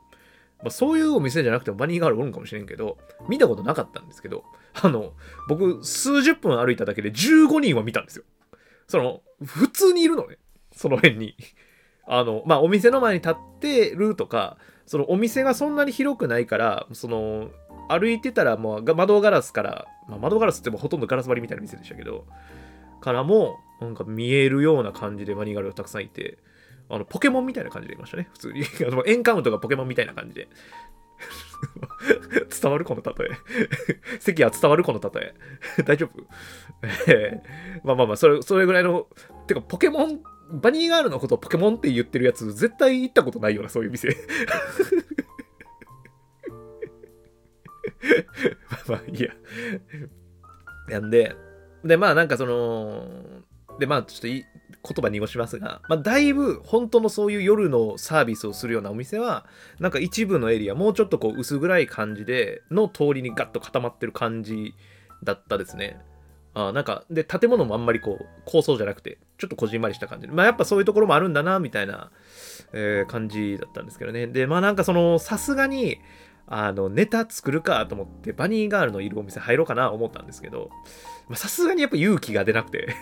まあ、そういうお店じゃなくてもバニーガールおるんかもしれんけど、見たことなかったんですけど、あの、僕、数十分歩いただけで15人は見たんですよ。その、普通にいるのね。その辺に。あの、まあ、お店の前に立ってるとか、そのお店がそんなに広くないから、その、歩いてたらもう窓ガラスから、まあ、窓ガラスってもほとんどガラス張りみたいな店でしたけど、からも、なんか見えるような感じでバニーガルがたくさんいて、あの、ポケモンみたいな感じでいましたね。普通に。あの、エンカウントがポケモンみたいな感じで。伝わるこの例え。席は伝わるこの例え。大丈夫？えー、まあまあまあ、それ、それぐらいの、てか、ポケモン、バニーガールのことをポケモンって言ってるやつ、絶対行ったことないような、そういう店。まあまあ、いいや。なんで、で、まあなんかその、で、まあちょっとい言葉濁しますが、まあ、だいぶ本当のそういう夜のサービスをするようなお店は、なんか一部のエリア、もうちょっとこう薄暗い感じで、の通りにガッと固まってる感じだったですね。あなんか、で、建物もあんまりこう、高層じゃなくて、ちょっとこじんまりした感じで、まあやっぱそういうところもあるんだな、みたいな、えー、感じだったんですけどね。で、まあなんかその、さすがに、あの、ネタ作るかと思って、バニーガールのいるお店入ろうかな思ったんですけど、さすがにやっぱ勇気が出なくて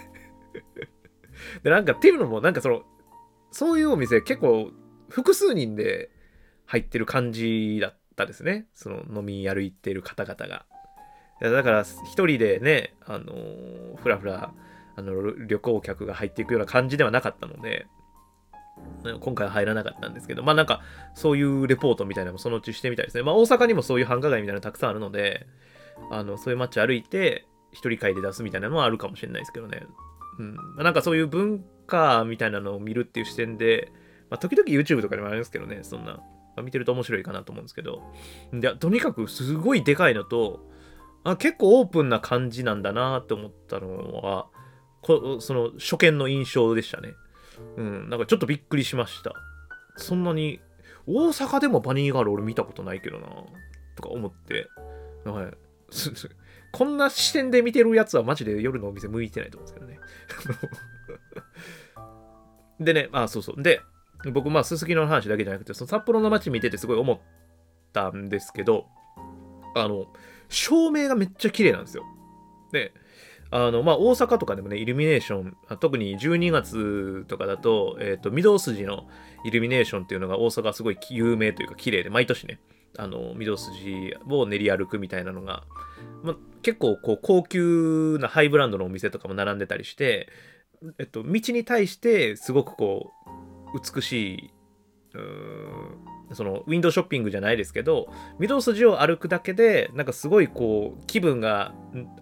で、なんかっていうのも、なんかその、そういうお店結構複数人で入ってる感じだったですね。その飲み歩いてる方々が。だから一人でね、あのー、ふらふら、あの、旅行客が入っていくような感じではなかったので、今回は入らなかったんですけど、まあなんか、そういうレポートみたいなのもそのうちしてみたいですね。まあ大阪にもそういう繁華街みたいなのたくさんあるので、あの、そういう街歩いて、一人会で出すみたいなのはあるかもしれないですけどね。うん。なんかそういう文化みたいなのを見るっていう視点で、まあ、時々 YouTube とかでもありますけどね、そんな。まあ、見てると面白いかなと思うんですけど。で、とにかくすごいでかいのと、あ結構オープンな感じなんだなって思ったのは、こその初見の印象でしたね。うん、なんかちょっとびっくりしました。そんなに、大阪でもバニーガール俺見たことないけどな、とか思って。はい。こんな視点で見てるやつはマジで夜のお店向いてないと思うんですけどね。でね、あ、そうそう。で、僕、まあ、すすきの話だけじゃなくて、その札幌の街見ててすごい思ったんですけど、あの、照明がめっちゃ綺麗なんですよ。で、あのまあ、大阪とかでもね、イルミネーション、特に12月とかだと、えっ、ー、と、御堂筋のイルミネーションっていうのが大阪すごい有名というか綺麗で、毎年ね、あの、御堂筋を練り歩くみたいなのが、まあ、結構こう高級なハイブランドのお店とかも並んでたりして、えっと、道に対してすごくこう、美しい、そのウィンドウショッピングじゃないですけど御堂筋を歩くだけでなんかすごいこう気分が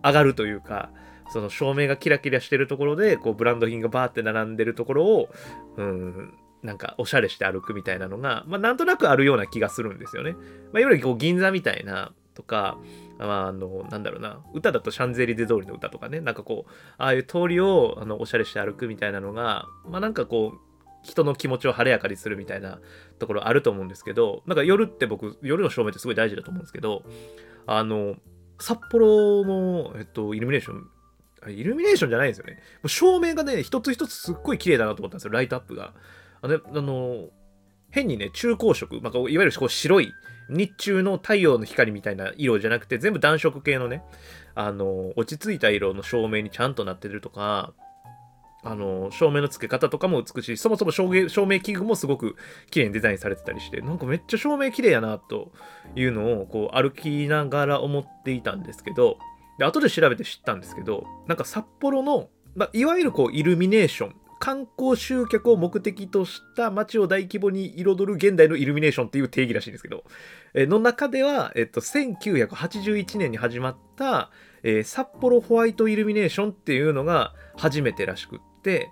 上がるというかその照明がキラキラしてるところでこうブランド品がバーって並んでるところをうんなんかおしゃれして歩くみたいなのが、まあ、なんとなくあるような気がするんですよね。まあ、いわゆるこう銀座みたいなとか、まあ、あの、なんだろうな、歌だとシャンゼリゼ通りの歌とかね、なんかこう、ああいう通りをあのおしゃれして歩くみたいなのが、まあなんかこう、人の気持ちを晴れやかにするみたいなところあると思うんですけど、なんか夜って僕、夜の照明ってすごい大事だと思うんですけど、あの、札幌の、えっと、イルミネーション、イルミネーションじゃないんですよね。もう照明がね、一つ一つすっごい綺麗だなと思ったんですよ、ライトアップが。あの、あの変にね、中光色、まあ、いわゆるこう白い、日中の太陽の光みたいな色じゃなくて、全部暖色系のね、あの、落ち着いた色の照明にちゃんとなってるとか、あの、照明の付け方とかも美しい。そもそも照明照明器具もすごく綺麗にデザインされてたりして、なんかめっちゃ照明綺麗やな、というのを、こう、歩きながら思っていたんですけど、で、後で調べて知ったんですけど、なんか札幌の、まあ、いわゆるこう、イルミネーション、観光集客を目的とした街を大規模に彩る現代のイルミネーションっていう定義らしいんですけど、えの中では、えっと、1981年に始まった、えー、札幌ホワイトイルミネーションっていうのが初めてらしくって、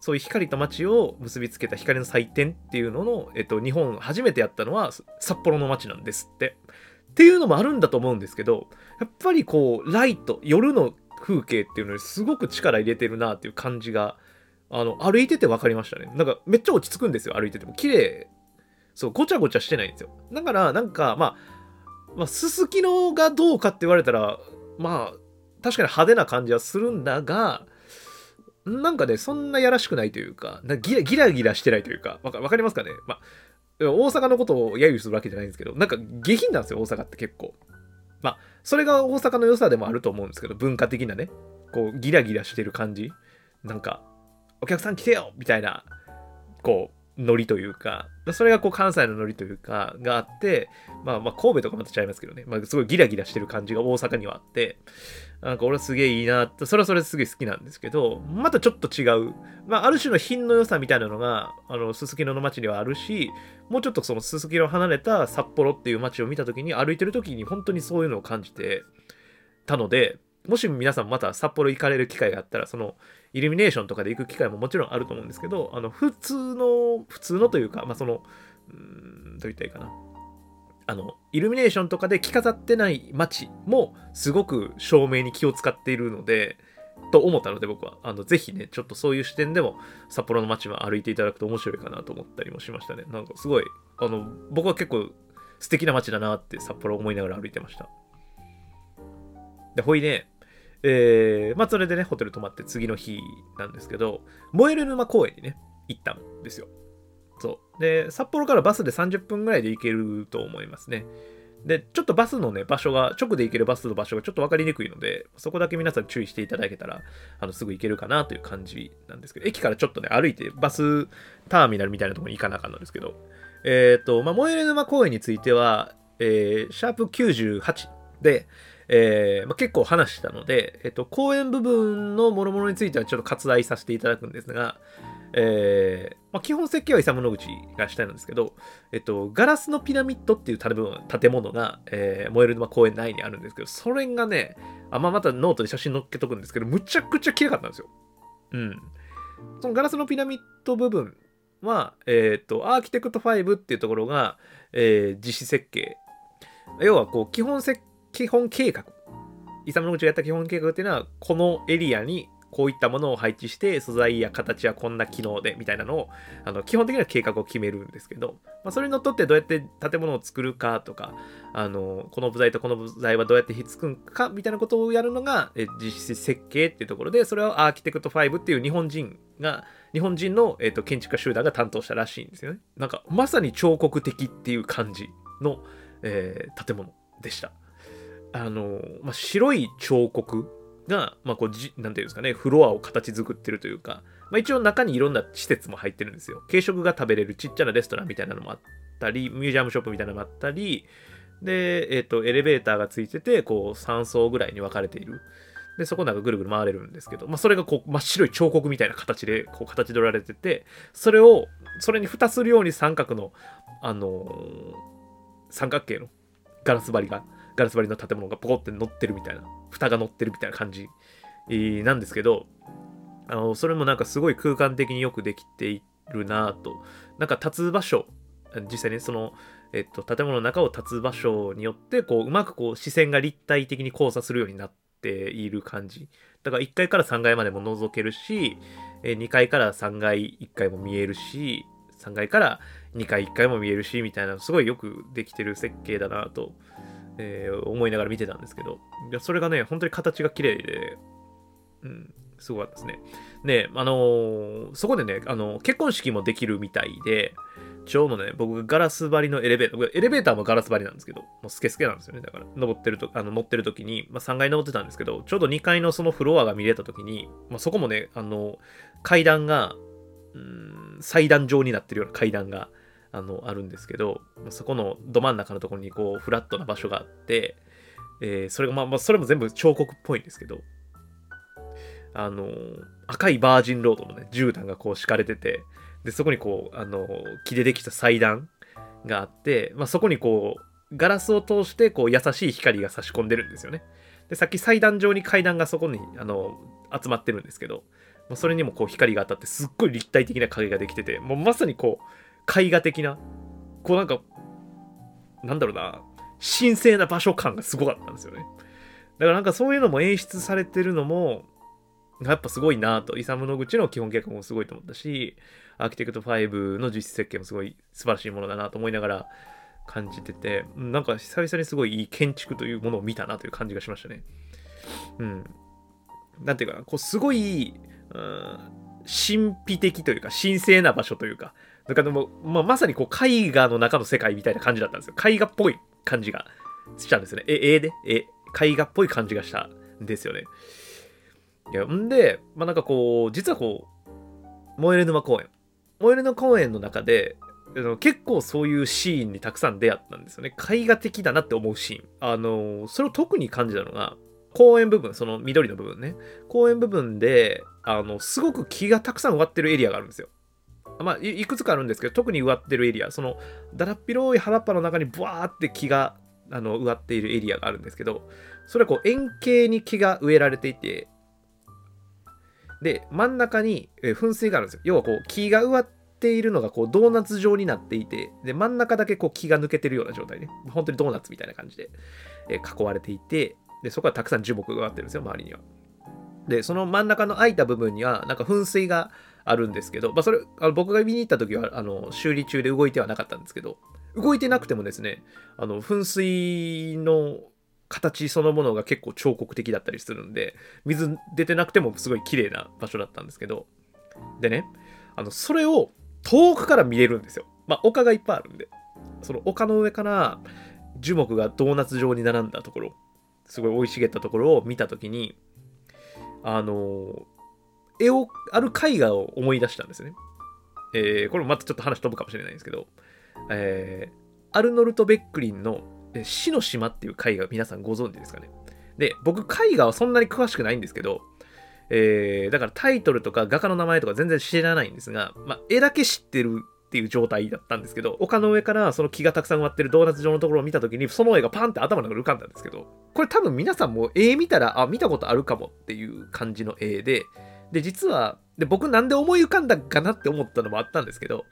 そういう光と街を結びつけた光の祭典っていうのの、えっと、日本初めてやったのは札幌の街なんですって。っていうのもあるんだと思うんですけど、やっぱりこう、ライト、夜の風景っていうのにすごく力入れてるなっていう感じがあの、歩いてて分かりましたね。なんか、めっちゃ落ち着くんですよ、歩いてても。綺麗。そう、ごちゃごちゃしてないんですよ。だから、なんか、まあ、まあ、すすきのがどうかって言われたら、まあ、確かに派手な感じはするんだが、なんかね、そんなやらしくないというか、かギラギラギラしてないというか、わかかりますかね？まあ、大阪のことを揶揄するわけじゃないんですけど、なんか下品なんですよ、大阪って結構。まあ、それが大阪の良さでもあると思うんですけど、文化的なね、こう、ギラギラしてる感じ。なんか、お客さん来てよみたいな、こう、ノリというか、それがこう関西のノリというか、があって、まあまあ神戸とかまたちゃいますけどね、まあすごいギラギラしてる感じが大阪にはあって、なんか俺はすげえいいなって、それはそれすげえ好きなんですけど、またちょっと違う、まあある種の品の良さみたいなのが、あの、すすきのの街にはあるし、もうちょっとそのすすきの離れた札幌っていう街を見た時に、歩いてる時に本当にそういうのを感じてたので、もし皆さんまた札幌行かれる機会があったら、そのイルミネーションとかで行く機会ももちろんあると思うんですけど、あの、普通の、普通のというか、まあ、その、うん、どう言ったらいいかな。あの、イルミネーションとかで着飾ってない街も、すごく照明に気を使っているので、と思ったので僕は、あの、ぜひね、ちょっとそういう視点でも、札幌の街も歩いていただくと面白いかなと思ったりもしましたね。なんかすごい、あの、僕は結構素敵な街だなって札幌思いながら歩いてました。で、ほいで、えー、まあそれでね、ホテル泊まって次の日なんですけど、燃える沼公園にね、行ったんですよ。そう。で、札幌からバスで30分ぐらいで行けると思いますね。で、ちょっとバスのね、場所が、直で行けるバスの場所がちょっと分かりにくいので、そこだけ皆さん注意していただけたら、あの、すぐ行けるかなという感じなんですけど、駅からちょっとね、歩いてバスターミナルみたいなところに行かなあかんのですけど、えっ、ー、と、まあ、燃える沼公園については、えー、シャープ98で、えー、まあ、結構話したので、えっと、公演部分の諸々についてはちょっと割愛させていただくんですが、えー、まあ、基本設計はイサム・ノグチがしたいんですけど、えっと、ガラスのピラミッドっていう建物が、えー、モエレ沼公園内にあるんですけど、それがね、あまあ、またノートで写真載っけとくんですけど、むちゃくちゃ綺麗かったんですよ。うん。そのガラスのピラミッド部分は、えっ、ー、と、アーキテクト5っていうところが、えー、実施設計。要は、こう、基本設基本計画。イサム・ノグチがやった基本計画っていうのは、このエリアにこういったものを配置して、素材や形はこんな機能で、みたいなのを、あの、基本的な計画を決めるんですけど、まあ、それにのっとってどうやって建物を作るかとか、あの、この部材とこの部材はどうやってひっつくんか、みたいなことをやるのが、実施設計っていうところで、それはアーキテクト5っていう日本人が、日本人の、えーと、建築家集団が担当したらしいんですよね。なんか、まさに彫刻的っていう感じの、えー、建物でした。あの、まあ、白い彫刻が、まあ、こうじ、なんていうんですかね、フロアを形作ってるというか、まあ、一応中にいろんな施設も入ってるんですよ。軽食が食べれるちっちゃなレストランみたいなのもあったり、ミュージアムショップみたいなのもあったり、で、えっ、と、エレベーターがついてて、こう、3層ぐらいに分かれている。で、そこなんかぐるぐる回れるんですけど、まあ、それがこう、真っ白い彫刻みたいな形で、こう、形取られてて、それを、それに蓋するように三角の、あのー三角形のガラス張りが、ガラス張りの建物がポコって乗ってるみたいな、蓋が乗ってるみたいな感じ、なんですけど、あの、それもなんかすごい空間的によくできているなぁと、なんか立つ場所、実際にその、えっと、建物の中を立つ場所によって、こう、うまくこう、視線が立体的に交差するようになっている感じ。だから1階から3階までも覗けるし、2階から3階1階も見えるし、3階から2階1階も見えるし、みたいな、すごいよくできてる設計だなと、えー思いながら見てたんですけど、いやそれがね、本当に形が綺麗で、うん、すごかったですね。で、あのーそこでね、あの結婚式もできるみたいで、ちょうどね、僕ガラス張りのエレベーター、エレベーターもガラス張りなんですけど、もうスケスケなんですよね。だから、登ってると、あの、乗ってる時に、まあ、3階登ってたんですけど、ちょうど2階のそのフロアが見れた時に、まあ、そこもね、あの、階段が、うーん、祭壇状になってるような階段が、あの、あるんですけど、そこのど真ん中のところに、こう、フラットな場所があって、えーそれが、まあ、まあ、それも全部彫刻っぽいんですけど、あの、赤いバージンロードのね、絨毯がこう敷かれてて、で、そこにこう、あの、木でできた祭壇があって、まあ、そこにこう、ガラスを通して、こう、優しい光が差し込んでるんですよね。で、さっき祭壇上に階段がそこに、あの、集まってるんですけど、まあ、それにもこう、光が当たって、すっごい立体的な影ができてて、もうまさにこう、絵画的な、こうなんか、なんだろうな、神聖な場所感がすごかったんですよね。だからなんかそういうのも演出されてるのも、やっぱすごいなと、イサム・ノグチの基本計画もすごいと思ったし、アーキテクト5の実施設計もすごい素晴らしいものだなと思いながら感じてて、なんか久々にすごいいい建築というものを見たなという感じがしましたね。うん。なんていうかな、こうすごい、うん、神秘的というか、神聖な場所というか、なんかでも、まあ、まさにこう絵画の中の世界みたいな感じだったんですよ。絵画っぽい感じがしたんですよね。え、絵で、え、絵画っぽい感じがしたんですよね。いや、んで、まあなんかこう、実はこう、燃える沼公園。燃える沼公園の中で、結構そういうシーンにたくさん出会ったんですよね。絵画的だなって思うシーン。あの、それを特に感じたのが、公園部分、その緑の部分ね。公園部分で、あの、すごく木がたくさん植わってるエリアがあるんですよ。まあ、いくつかあるんですけど、特に植わってるエリア、その、だらっ広い原っぱの中にブワーって木が、あの、植わっているエリアがあるんですけど、それはこう、円形に木が植えられていて、で、真ん中に噴水があるんですよ。要はこう、木が植わっているのがこう、ドーナツ状になっていて、で、真ん中だけこう、木が抜けてるような状態ね。本当にドーナツみたいな感じで、え囲われていて、で、そこはたくさん樹木が植わってるんですよ、周りには。で、その真ん中の空いた部分には、なんか噴水があるんですけど、まあ、それ、あの僕が見に行った時は、あの、修理中で動いてはなかったんですけど、動いてなくてもですね、あの、噴水の形そのものが結構彫刻的だったりするんで、水出てなくてもすごい綺麗な場所だったんですけど、でね、あの、それを遠くから見れるんですよ。まあ、丘がいっぱいあるんで、その丘の上から樹木がドーナツ状に並んだところ、すごい生い茂ったところを見たときに、あの絵を、ある絵画を思い出したんですね。えーこれもまたちょっと話飛ぶかもしれないんですけど、えーアルノルト・ベックリンの死の島っていう絵画皆さんご存知ですかねで、僕絵画はそんなに詳しくないんですけど、えーだからタイトルとか画家の名前とか全然知らないんですが、まあ、絵だけ知ってるっていう状態だったんですけど、丘の上からその木がたくさん植わってるドーナツ状のところを見たときに、その絵がパンって頭の中に浮かんだんですけど、これ多分皆さんも絵見たら、あ、見たことあるかもっていう感じの絵で、で、実は、で、僕なんで思い浮かんだかなって思ったのもあったんですけど、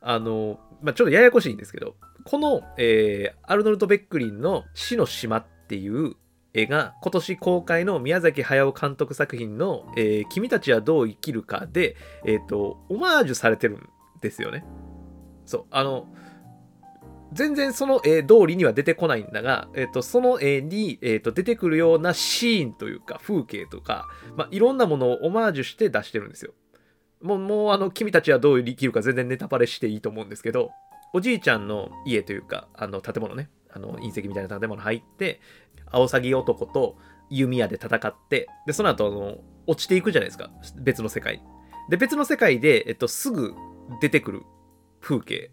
あの、まあ、ちょっとややこしいんですけど、この、えーアルノルト・ベックリンの死の島っていう絵が今年公開の宮崎駿監督作品の、えー君たちはどう生きるかで、えっ、と、オマージュされてるんですよね。そう、あの、全然その絵通りには出てこないんだが、えっ、と、その絵に、えっ、と、出てくるようなシーンというか、風景とか、まあ、いろんなものをオマージュして出してるんですよ。もう、もう、あの、君たちはどう生きるか全然ネタバレしていいと思うんですけど、おじいちゃんの家というか、あの、建物ね、あの、隕石みたいな建物入って、アオサギ男と、弓矢で戦ってでその後あの落ちていくじゃないですか。別の世界。で別の世界で、えっと、すぐ出てくる風景。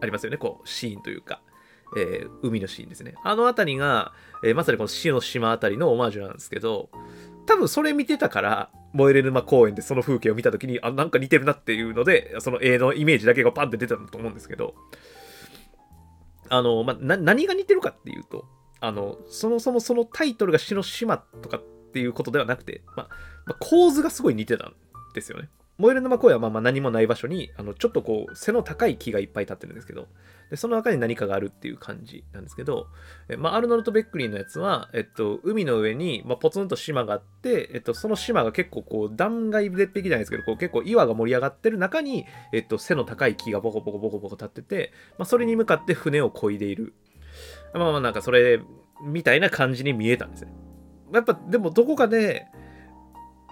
ありますよね。こうシーンというか、えー、海のシーンですね。あの辺りが、えー、まさにこの死の島あたりのオマージュなんですけど多分それ見てたから燃えれ沼公園でその風景を見た時にあなんか似てるなっていうのでその絵のイメージだけがパンって出たんだと思うんですけどあの、まあ、何が似てるかっていうとあのそもそもそのタイトルが死の島とかっていうことではなくて、ま、まあ、構図がすごい似てたんですよね。燃える沼公園はまあまあ何もない場所にあのちょっとこう背の高い木がいっぱい立ってるんですけどでその中に何かがあるっていう感じなんですけど、えまあ、アルノルト・ベックリーのやつは、えっと、海の上に、まあ、ポツンと島があって、えっと、その島が結構こう断崖絶壁じゃないですけどこう結構岩が盛り上がってる中に、えっと、背の高い木がボコボコボコボコ立ってて、まあ、それに向かって船を漕いでいる。まあまあなんかそれみたいな感じに見えたんですね。やっぱでもどこかで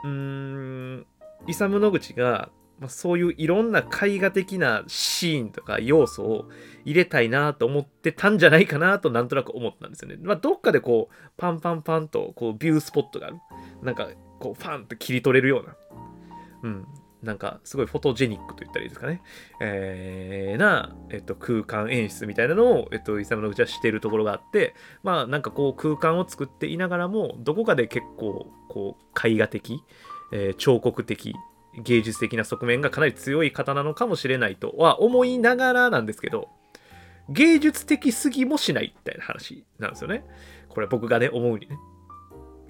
うーんイサム・ノグチがまあ、そういういろんな絵画的なシーンとか要素を入れたいなと思ってたんじゃないかなとなんとなく思ったんですよね。まあ、どっかでこうパンパンパンとこうビュースポットがある。なんかこうファンと切り取れるような。うん。なんかすごいフォトジェニックと言ったらいいですかね。えー、な、えっと、空間演出みたいなのを、えっと、イサムのうちはしているところがあって、まあなんかこう空間を作っていながらも、どこかで結構こう絵画的、えー、彫刻的芸術的な側面がかなり強い方なのかもしれないとは思いながらなんですけど、芸術的すぎもしないみたいな話なんですよね。これ僕がね、思うにね。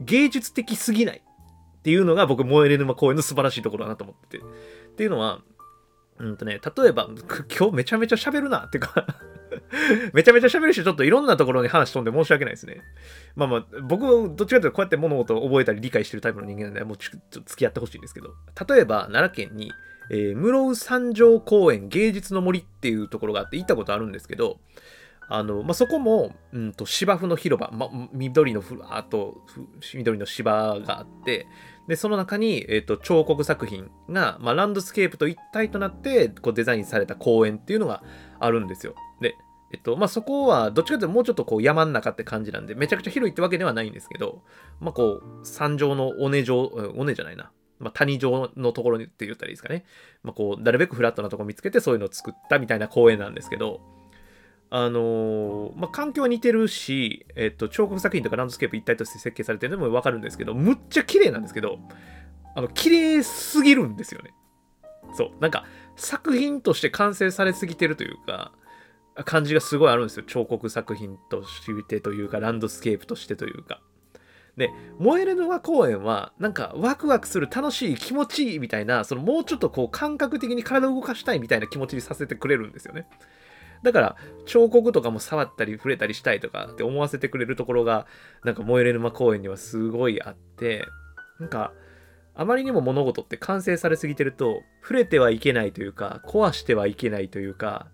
芸術的すぎないっていうのが僕、燃えれ沼公園の素晴らしいところだなと思ってて。っていうのは、うんとね、例えば、今日めちゃめちゃ喋るなっていうか めちゃめちゃ喋るし、ちょっといろんなところに話飛んで申し訳ないですね。まあまあ、僕、どっちかというとこうやって物事を覚えたり理解してるタイプの人間なんで、もうちょっと付き合ってほしいんですけど、例えば、奈良県に、えー、室生三条公園芸術の森っていうところがあって行ったことあるんですけど、あの、まあ、そこも、うんと、芝生の広場、ま、緑のふわっと、緑の芝があって、で、その中に、えっ、ー、と、彫刻作品が、まあ、ランドスケープと一体となって、こう、デザインされた公園っていうのがあるんですよ。えっと、まあ、そこは、どっちかというともうちょっとこう山ん中って感じなんで、めちゃくちゃ広いってわけではないんですけど、まあ、こう、山上の尾根上、尾根じゃないな。まあ、谷上のところにって言ったらいいですかね。まあ、こう、なるべくフラットなとこ見つけて、そういうのを作ったみたいな公園なんですけど、あのー、まあ、環境は似てるし、えっと、彫刻作品とかランドスケープ一体として設計されてるのもわかるんですけど、むっちゃ綺麗なんですけど、あの、綺麗すぎるんですよね。そう。なんか、作品として完成されすぎてるというか、感じがすごいあるんですよ。彫刻作品としてというか、ランドスケープとしてというか。で、モエレ沼公園は、なんかワクワクする、楽しい、気持ちいいみたいな、そのもうちょっとこう感覚的に体を動かしたいみたいな気持ちにさせてくれるんですよね。だから、彫刻とかも触ったり触れたりしたいとかって思わせてくれるところが、なんか燃える沼公園にはすごいあって、なんか、あまりにも物事って完成されすぎてると、触れてはいけないというか、壊してはいけないというか、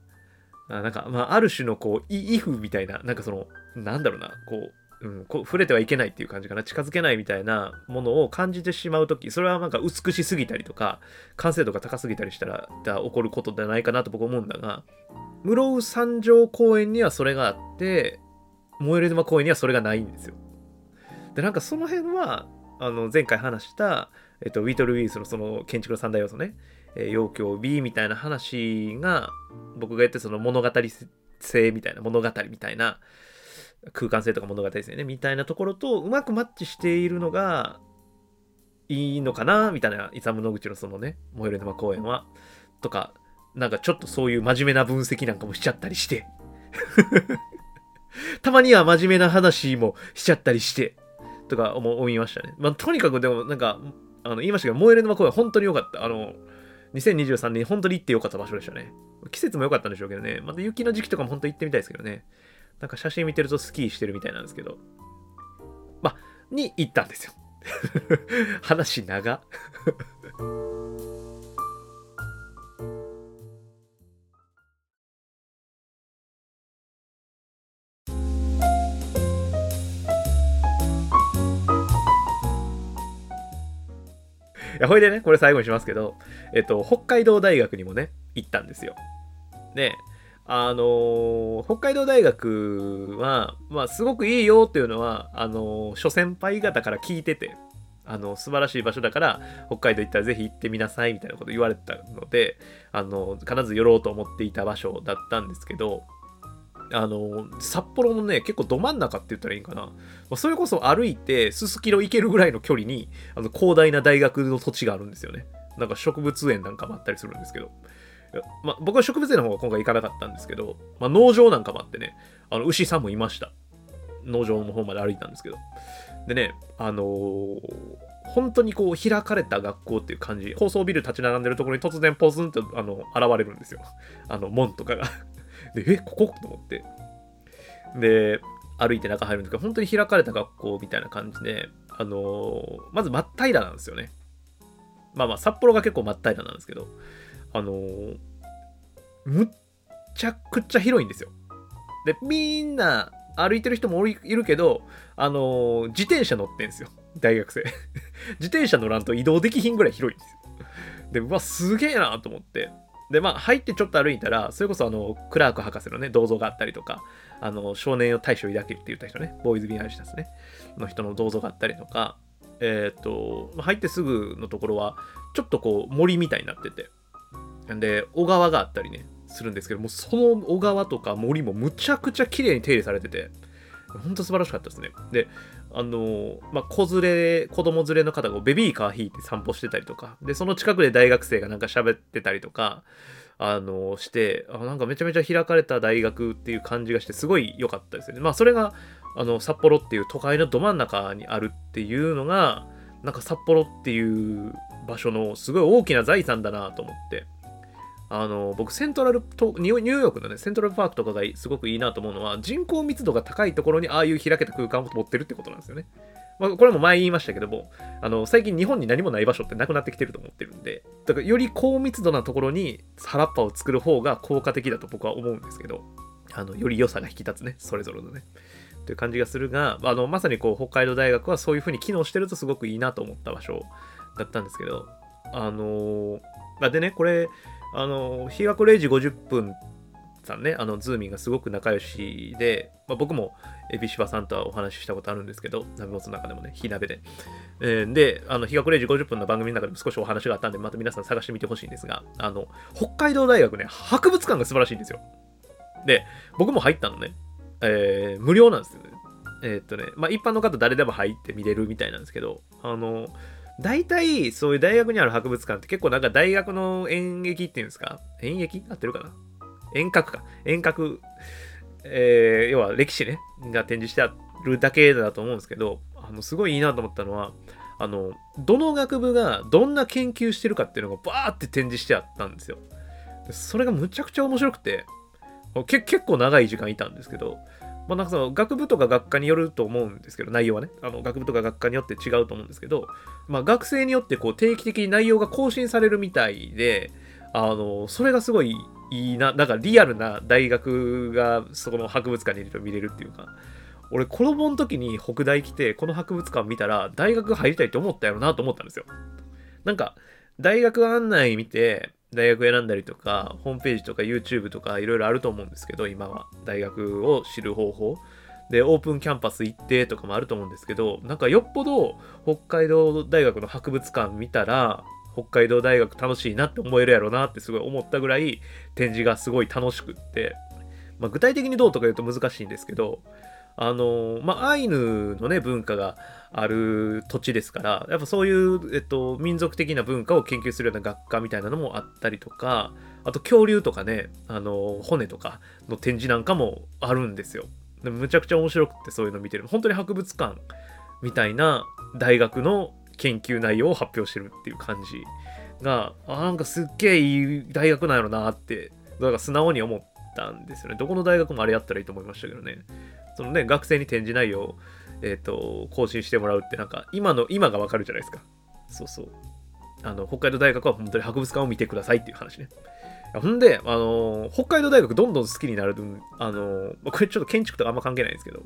なんか、まあ、ある種のこう、イフみたいな、なんかその、なんだろうな、こう、うん、こう触れてはいけないっていう感じかな近づけないみたいなものを感じてしまう時それはなんか美しすぎたりとか完成度が高すぎたりしたら起こることじゃないかなと僕思うんだが室生三条公園にはそれがあって燃える沼公園にはそれがないんですよ。でなんかその辺はあの前回話した、えっと、ウィトル・ウィースのその建築の三大要素ね。えー、陽京 B みたいな話が僕が言ってその物語性みたいな物語みたいな空間性とか物語性ねみたいなところとうまくマッチしているのがいいのかなみたいなイサム・ノグチのそのね「燃える沼公園は」とかなんかちょっとそういう真面目な分析なんかもしちゃったりして たまには真面目な話もしちゃったりしてとか思いましたね。まあ、とにかくでもなんかあの言いましたけど、燃える沼公園本当に良かった。あの、2023年本当に行ってよかった場所でしたね。季節も良かったんでしょうけどね。また雪の時期とかも本当行ってみたいですけどね。なんか写真見てるとスキーしてるみたいなんですけど。ま、に行ったんですよ。話長や、ほいでね、これ最後にしますけど、えっと、北海道大学にもね、行ったんですよ。で、あの北海道大学は、まあ、すごくいいよっていうのは、あの諸先輩方から聞いてて、あの素晴らしい場所だから北海道行ったらぜひ行ってみなさいみたいなこと言われてたのであの必ず寄ろうと思っていた場所だったんですけどあの札幌のね結構ど真ん中って言ったらいいんかな、まあ、それこそ歩いてすすきの行けるぐらいの距離にあの広大な大学の土地があるんですよねなんか植物園なんかもあったりするんですけどまあ、僕は植物園の方が今回行かなかったんですけど、まあ、農場なんかもあってね、あの牛さんもいました。農場の方まで歩いたんですけど。でね、あのー、本当にこう開かれた学校っていう感じ、高層ビル立ち並んでるところに突然ポツンとあの現れるんですよ。あの門とかがで、え、ここ？と思って。で、歩いて中入るんですけど、本当に開かれた学校みたいな感じで、あのー、まず真っ平らなんですよね。まあまあ、札幌が結構真っ平らなんですけど、あのー、むっちゃくちゃ広いんですよ。で、みんな歩いてる人もいるけど、あのー、自転車乗ってんすよ。大学生。自転車乗らんと移動できひんぐらい広いんですよ。で、うわ、すげえなと思って。で、まあ、入ってちょっと歩いたら、それこそあの、クラーク博士のね、銅像があったりとか、あの、少年を大将抱けって言った人ね、ボーイズ・ビアンシタスね、の人の銅像があったりとか、えっ、ー、と、入ってすぐのところは、ちょっとこう、森みたいになってて、で、小川があったりね、するんですけども、その小川とか森もむちゃくちゃ綺麗に手入れされてて、ほんと素晴らしかったですね。で、あのまあ、子連れ、子供連れの方がベビーカー引いて散歩してたりとか、で、その近くで大学生がなんか喋ってたりとか、あのして、あなんかめちゃめちゃ開かれた大学っていう感じがして、すごい良かったですよね。まあ、それが、あの、札幌っていう都会のど真ん中にあるっていうのが、なんか札幌っていう場所のすごい大きな財産だなと思って、あの僕セントラルとニューヨークのねセントラルパークとかがすごくいいなと思うのは人口密度が高いところにああいう開けた空間を持ってるってことなんですよね。まあ、これも前言いましたけどもあの最近日本に何もない場所ってなくなってきてると思ってるんでだからより高密度なところに原っぱを作る方が効果的だと僕は思うんですけどあのより良さが引き立つねそれぞれのね。という感じがするがあのまさにこう北海道大学はそういう風に機能してるとすごくいいなと思った場所だったんですけどあのー、でねこれあの、日学0時50分さんね、あの、ズーミンがすごく仲良しで、まあ、僕もエビシバさんとはお話ししたことあるんですけど、鍋もつの中でもね、火鍋で。えー、で、あの、日学0時50分の番組の中でも少しお話があったんで、また皆さん探してみてほしいんですが、あの、北海道大学ね、博物館が素晴らしいんですよ。で、僕も入ったのね、えー、無料なんですよね。えー、っとね、まあ、一般の方誰でも入って見れるみたいなんですけど、あの、大体、そういう大学にある博物館って結構なんか大学の演劇っていうんですか？演劇合ってるかな？遠隔か。遠隔、えー、要は歴史ね、が展示してあるだけだと思うんですけど、あの、すごいいいなと思ったのは、あの、どの学部がどんな研究してるかっていうのがバーって展示してあったんですよ。それがむちゃくちゃ面白くて、結構長い時間いたんですけど、まあ、なんかその学部とか学科によると思うんですけど、内容はね、あの学部とか学科によって違うと思うんですけど、まあ、学生によってこう定期的に内容が更新されるみたいで、あの、それがすごいいいな、なんかリアルな大学がそこの博物館にいると見れるっていうか、俺子供の時に北大来て、この博物館見たら大学入りたいと思ったやろなと思ったんですよ。なんか、大学案内見て、大学選んだりとか、ホームページとか YouTube とかいろいろあると思うんですけど、今は。大学を知る方法。で、オープンキャンパス行ってとかもあると思うんですけど、なんかよっぽど北海道大学の博物館見たら、北海道大学楽しいなって思えるやろなってすごい思ったぐらい展示がすごい楽しくって、まあ、具体的にどうとか言うと難しいんですけど、あのまあ、アイヌのね、文化がある土地ですから、やっぱそういう、えっと、民族的な文化を研究するような学科みたいなのもあったりとか、あと恐竜とかね、あの、骨とかの展示なんかもあるんですよ。でむちゃくちゃ面白くてそういうの見てる。本当に博物館みたいな大学の研究内容を発表してるっていう感じが、あなんかすっげえいい大学なんやろなって、だから素直に思ったんですよね。どこの大学もあれやったらいいと思いましたけどね。そのね、学生に展示内容を、えっ、ー、と、更新してもらうって、なんか、今の、今がわかるじゃないですか。そうそう。あの、北海道大学は本当に博物館を見てくださいっていう話ね。ほんで、あの、北海道大学どんどん好きになる、あの、これちょっと建築とかあんま関係ないんですけど、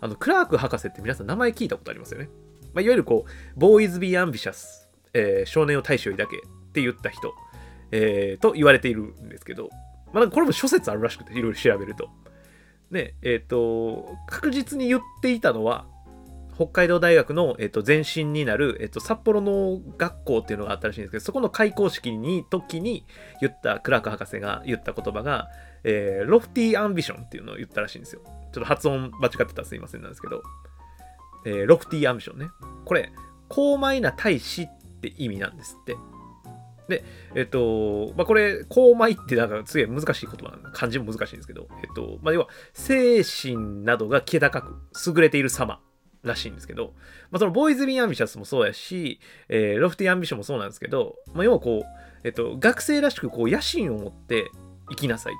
あの、クラーク博士って皆さん名前聞いたことありますよね。まあ、いわゆるこう、ボーイズ・ビー・アンビシャス、えー、少年を大将にだけって言った人、えー、と言われているんですけど、まあ、なんかこれも諸説あるらしくて、いろいろ調べると。で、えっ、ー、と、確実に言っていたのは、北海道大学の、えっと、前身になる、えっと、札幌の学校っていうのがあったらしいんですけど、そこの開校式に、時に言ったクラーク博士が言った言葉が、えー、ロフティーアンビションっていうのを言ったらしいんですよ。ちょっと発音間違ってたらすいませんなんですけど、えー、ロフティーアンビションね。これ、高邁な大使って意味なんですって。で、えっと、まあ、これ、高邁ってなんかすげえ難しい言葉な漢字も難しいんですけど、えっと、まあ、要は、精神などが気高く優れている様らしいんですけど、まあ、その Boys, be ambitious もそうやし、えー、 lofty ambition もそうなんですけど、まあ、要はこう、えっと、学生らしくこう野心を持って生きなさい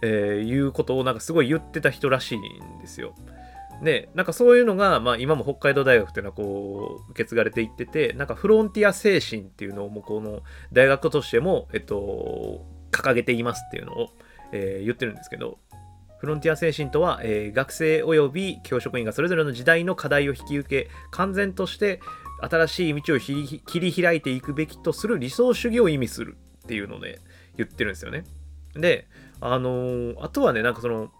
と、えー、いうことをなんかすごい言ってた人らしいんですよ。で、なんかそういうのが、まあ、今も北海道大学っていうのはこう受け継がれていってて、なんかフロンティア精神っていうのをもうこの大学としても、えっと、掲げていますっていうのを、えー、言ってるんですけど、フロンティア精神とは、えー、学生及び教職員がそれぞれの時代の課題を引き受け、完全として新しい道を切り開いていくべきとする理想主義を意味するっていうので言ってるんですよね。で、あのー、あとはね、なんかその、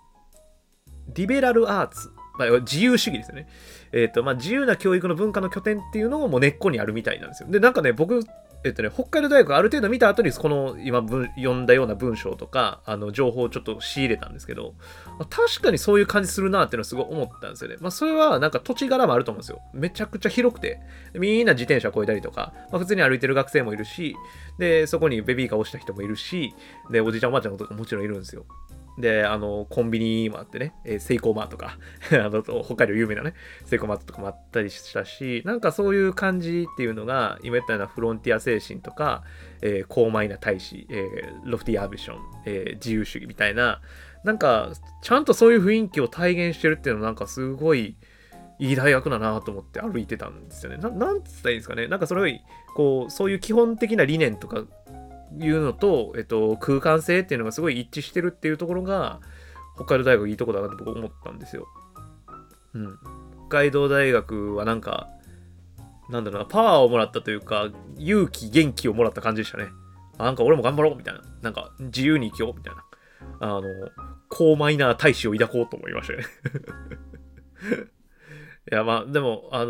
リベラルアーツ、まあ、自由主義ですよね。えっ、ー、と、まあ、自由な教育の文化の拠点っていうのをもう根っこにあるみたいなんですよ。で、なんかね、僕、えっとね、北海道大学ある程度見た後にこの今読んだような文章とかあの情報をちょっと仕入れたんですけど確かにそういう感じするなっていうのはすごい思ったんですよね。まあそれはなんか土地柄もあると思うんですよ。めちゃくちゃ広くてみんな自転車越えたりとか、まあ、普通に歩いてる学生もいるしでそこにベビーカーをした人もいるしでおじいちゃんおばあちゃんとかもちろんいるんですよ。で、あの、コンビニもあってね、えー、セイコーマーとか あの、北海道有名なね、セイコーマートとかもあったりしたし、なんかそういう感じっていうのが、今言ったようなフロンティア精神とか、えー、高邁な大使、えー、ロフティアビション、えー、自由主義みたいな、なんか、ちゃんとそういう雰囲気を体現してるっていうのは、なんかすごい、いい大学だなと思って歩いてたんですよね。ななんつったらいいんですかね。なんかそれを、こう、そういう基本的な理念とかいうのと、えっと、空間性っていうのがすごい一致してるっていうところが、北海道大学いいとこだなって僕思ったんですよ。うん。北海道大学はなんか、なんだろうな、パワーをもらったというか、勇気、元気をもらった感じでしたね。あなんか俺も頑張ろうみたいな。なんか自由に生きようみたいな。あの、高マイナー大使を抱こうと思いましたね いや、まあ、でも、あの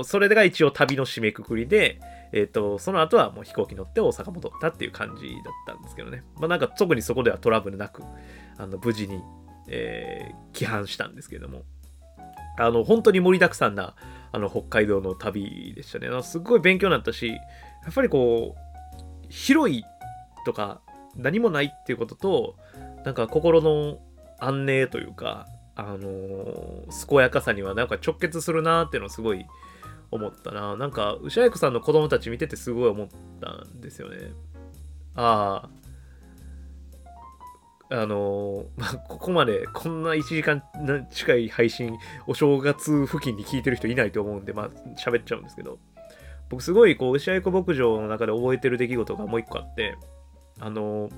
ー、それが一応旅の締めくくりで、えっ、ー、と、その後はもう飛行機乗って大阪戻ったっていう感じだったんですけどね。まあなんか特にそこではトラブルなく、あの、無事に、えー、帰還したんですけども。あの、本当に盛りだくさんな、あの、北海道の旅でしたね。すっごい勉強になったし、やっぱりこう、広いとか、何もないっていうことと、なんか心の安寧というか、あのー、健やかさにはなんか直結するなっていうのをすごい思ったな。なんか、牛愛子さんの子供たち見ててすごい思ったんですよね。ああ。あのまあ、ここまでこんな1時間近い配信、お正月付近に聞いてる人いないと思うんで、まあ、喋っちゃうんですけど、僕すごい、こう、牛愛子牧場の中で覚えてる出来事がもう一個あって、あの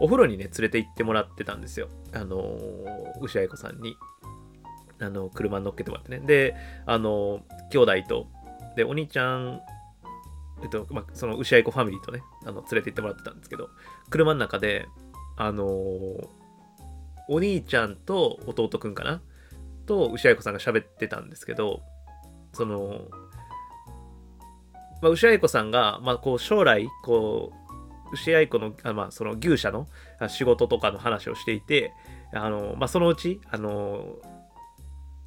お風呂にね、連れて行ってもらってたんですよ。あの牛愛子さんに。あの、車に乗っけてもらってね。で、あの、兄弟と、で、お兄ちゃん、えっと、まあ、その牛愛子ファミリーとね、あの、連れて行ってもらってたんですけど、車の中で、あの、お兄ちゃんと弟くんかな？と牛愛子さんが喋ってたんですけど、その、まあ、牛愛子さんが、まあ、こう、将来、こう、牛愛子の、あまあ、その牛舎の仕事とかの話をしていて、あの、まあ、そのうち、あの、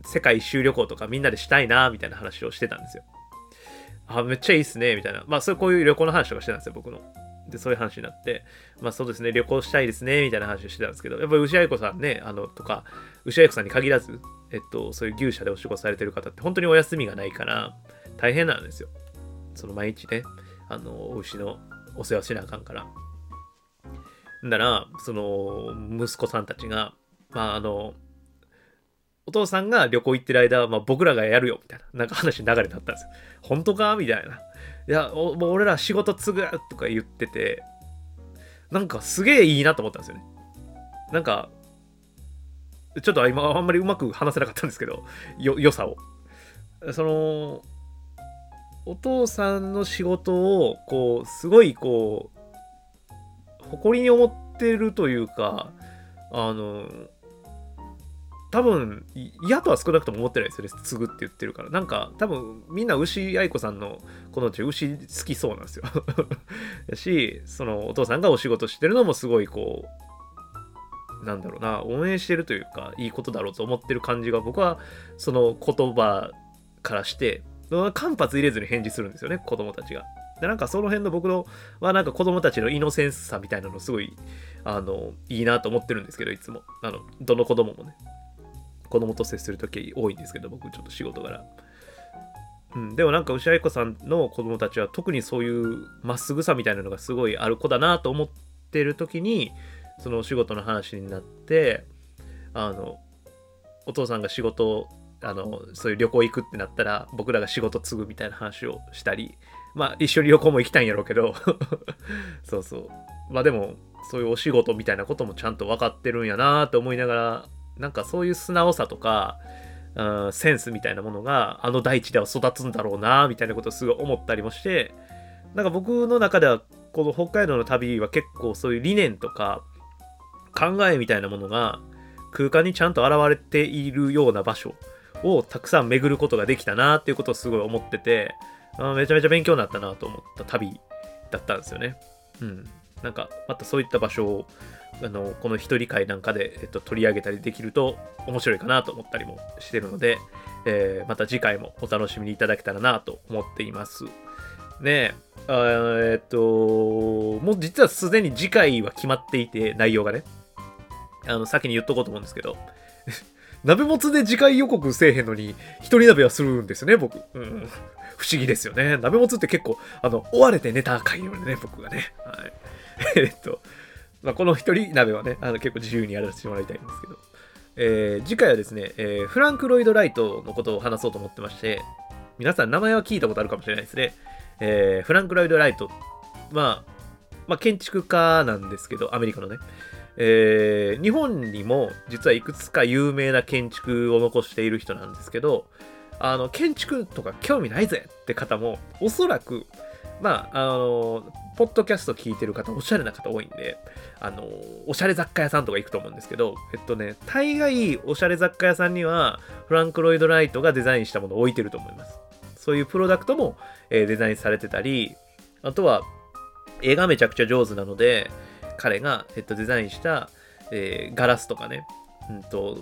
世界一周旅行とかみんなでしたいな、みたいな話をしてたんですよ。あ、めっちゃいいっすね、みたいな。まあ、そういうこういう旅行の話とかしてたんですよ、僕の。で、そういう話になって、まあそうですね、旅行したいですね、みたいな話をしてたんですけど、やっぱり牛愛子さんね、あの、とか、牛愛子さんに限らず、えっと、そういう牛舎でお仕事されてる方って本当にお休みがないから、大変なんですよ。その毎日ね、あの、牛のお世話しなあかんから。なら、その、息子さんたちが、まああの、お父さんが旅行行ってる間は、まあ、僕らがやるよ、みたいな、なんか話流れだったんですよ。本当か？みたいな。いや、もう俺ら仕事継ぐとか言ってて、なんかすげえいいなと思ったんですよね。なんか、ちょっと今あんまりうまく話せなかったんですけど、よ、良さを。その、お父さんの仕事を、こう、すごいこう、誇りに思ってるというかあの多分嫌とは少なくとも思ってないですよね。継ぐって言ってるから。なんか多分みんな牛愛子さんのこのうち牛好きそうなんですよ。だ しそのお父さんがお仕事してるのもすごいこうなんだろうな。応援してるというかいいことだろうと思ってる感じが僕はその言葉からして間髪入れずに返事するんですよね子供たちが。でなんかその辺の僕のはなんか子供たちのイノセンスさみたいなのすごいあのいいなと思ってるんですけどいつも。あのどの子供もね。子供と接する時多いんですけど僕ちょっと仕事柄うん、でもなんか牛愛子さんの子供たちは特にそういうまっすぐさみたいなのがすごいある子だなと思ってる時にそのお仕事の話になってあのお父さんが仕事あのそういう旅行行くってなったら僕らが仕事継ぐみたいな話をしたりまあ一緒に旅行も行きたいんやろうけど そうそう。まあでもそういうお仕事みたいなこともちゃんと分かってるんやなと思いながらなんかそういう素直さとか、うん、センスみたいなものがあの大地では育つんだろうなみたいなことをすごい思ったりもしてなんか僕の中ではこの北海道の旅は結構そういう理念とか考えみたいなものが空間にちゃんと現れているような場所をたくさん巡ることができたなっていうことをすごい思っててあめちゃめちゃ勉強になったなと思った旅だったんですよね。うん。なんかまたそういった場所をあのこの一人会なんかで、えっと、取り上げたりできると面白いかなと思ったりもしてるので、えー、また次回もお楽しみにいただけたらなと思っています。ねえ、えっと、もう実はすでに次回は決まっていて、内容がね。あの、先に言っとこうと思うんですけど、鍋もつで次回予告せえへんのに、一人鍋はするんですよね、僕。うん。不思議ですよね。鍋もつって結構、あの、追われてネタ書いるね、僕がね。はい。えっと、まあ、この一人鍋はね、あの結構自由にやらせてもらいたいんですけど、えー、次回はですね、えー、フランク・ロイド・ライトのことを話そうと思ってまして、皆さん名前は聞いたことあるかもしれないですね。えー、フランク・ロイド・ライト、まあ、まあ、建築家なんですけど、アメリカのね。えー、日本にも実はいくつか有名な建築を残している人なんですけど、あの、建築とか興味ないぜって方も、おそらく、まあ、あの、ポッドキャスト聞いてる方、おしゃれな方多いんで、あの、おしゃれ雑貨屋さんとか行くと思うんですけど、えっとね、大概おしゃれ雑貨屋さんには、フランク・ロイド・ライトがデザインしたものを置いてると思います。そういうプロダクトも、えー、デザインされてたり、あとは、絵がめちゃくちゃ上手なので、彼が、えっと、デザインした、えー、ガラスとかね、うんと、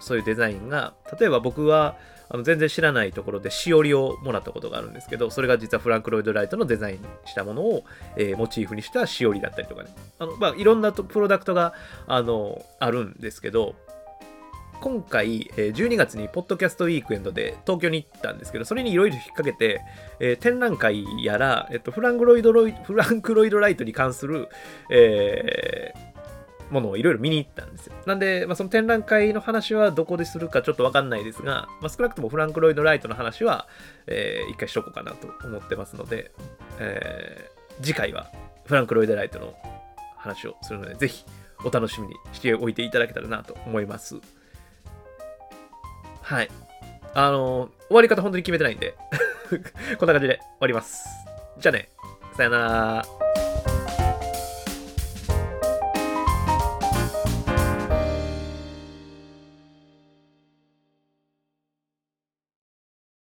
そういうデザインが、例えば僕は、あの全然知らないところでしおりをもらったことがあるんですけど、それが実はフランク・ロイド・ライトのデザインしたものを、えー、モチーフにしたしおりだったりとかね。あのまあ、いろんなプロダクトがあのあるんですけど、今回、12月にポッドキャストウィークエンドで東京に行ったんですけど、それにいろいろ引っ掛けて、えー、展覧会やら、えっと、フランクロイドロイフランクロイドライトに関する、えー、ものをいろいろ見に行ったんですよ。なんで、まあ、その展覧会の話はどこでするかちょっとわかんないですが、まあ、少なくともフランク・ロイド・ライトの話は、えー、一回しとこうかなと思ってますので、えー、次回はフランク・ロイド・ライトの話をするので、ぜひお楽しみにしておいていただけたらなと思います。はい。あのー、終わり方本当に決めてないんで こんな感じで終わります。じゃあね、さよなら。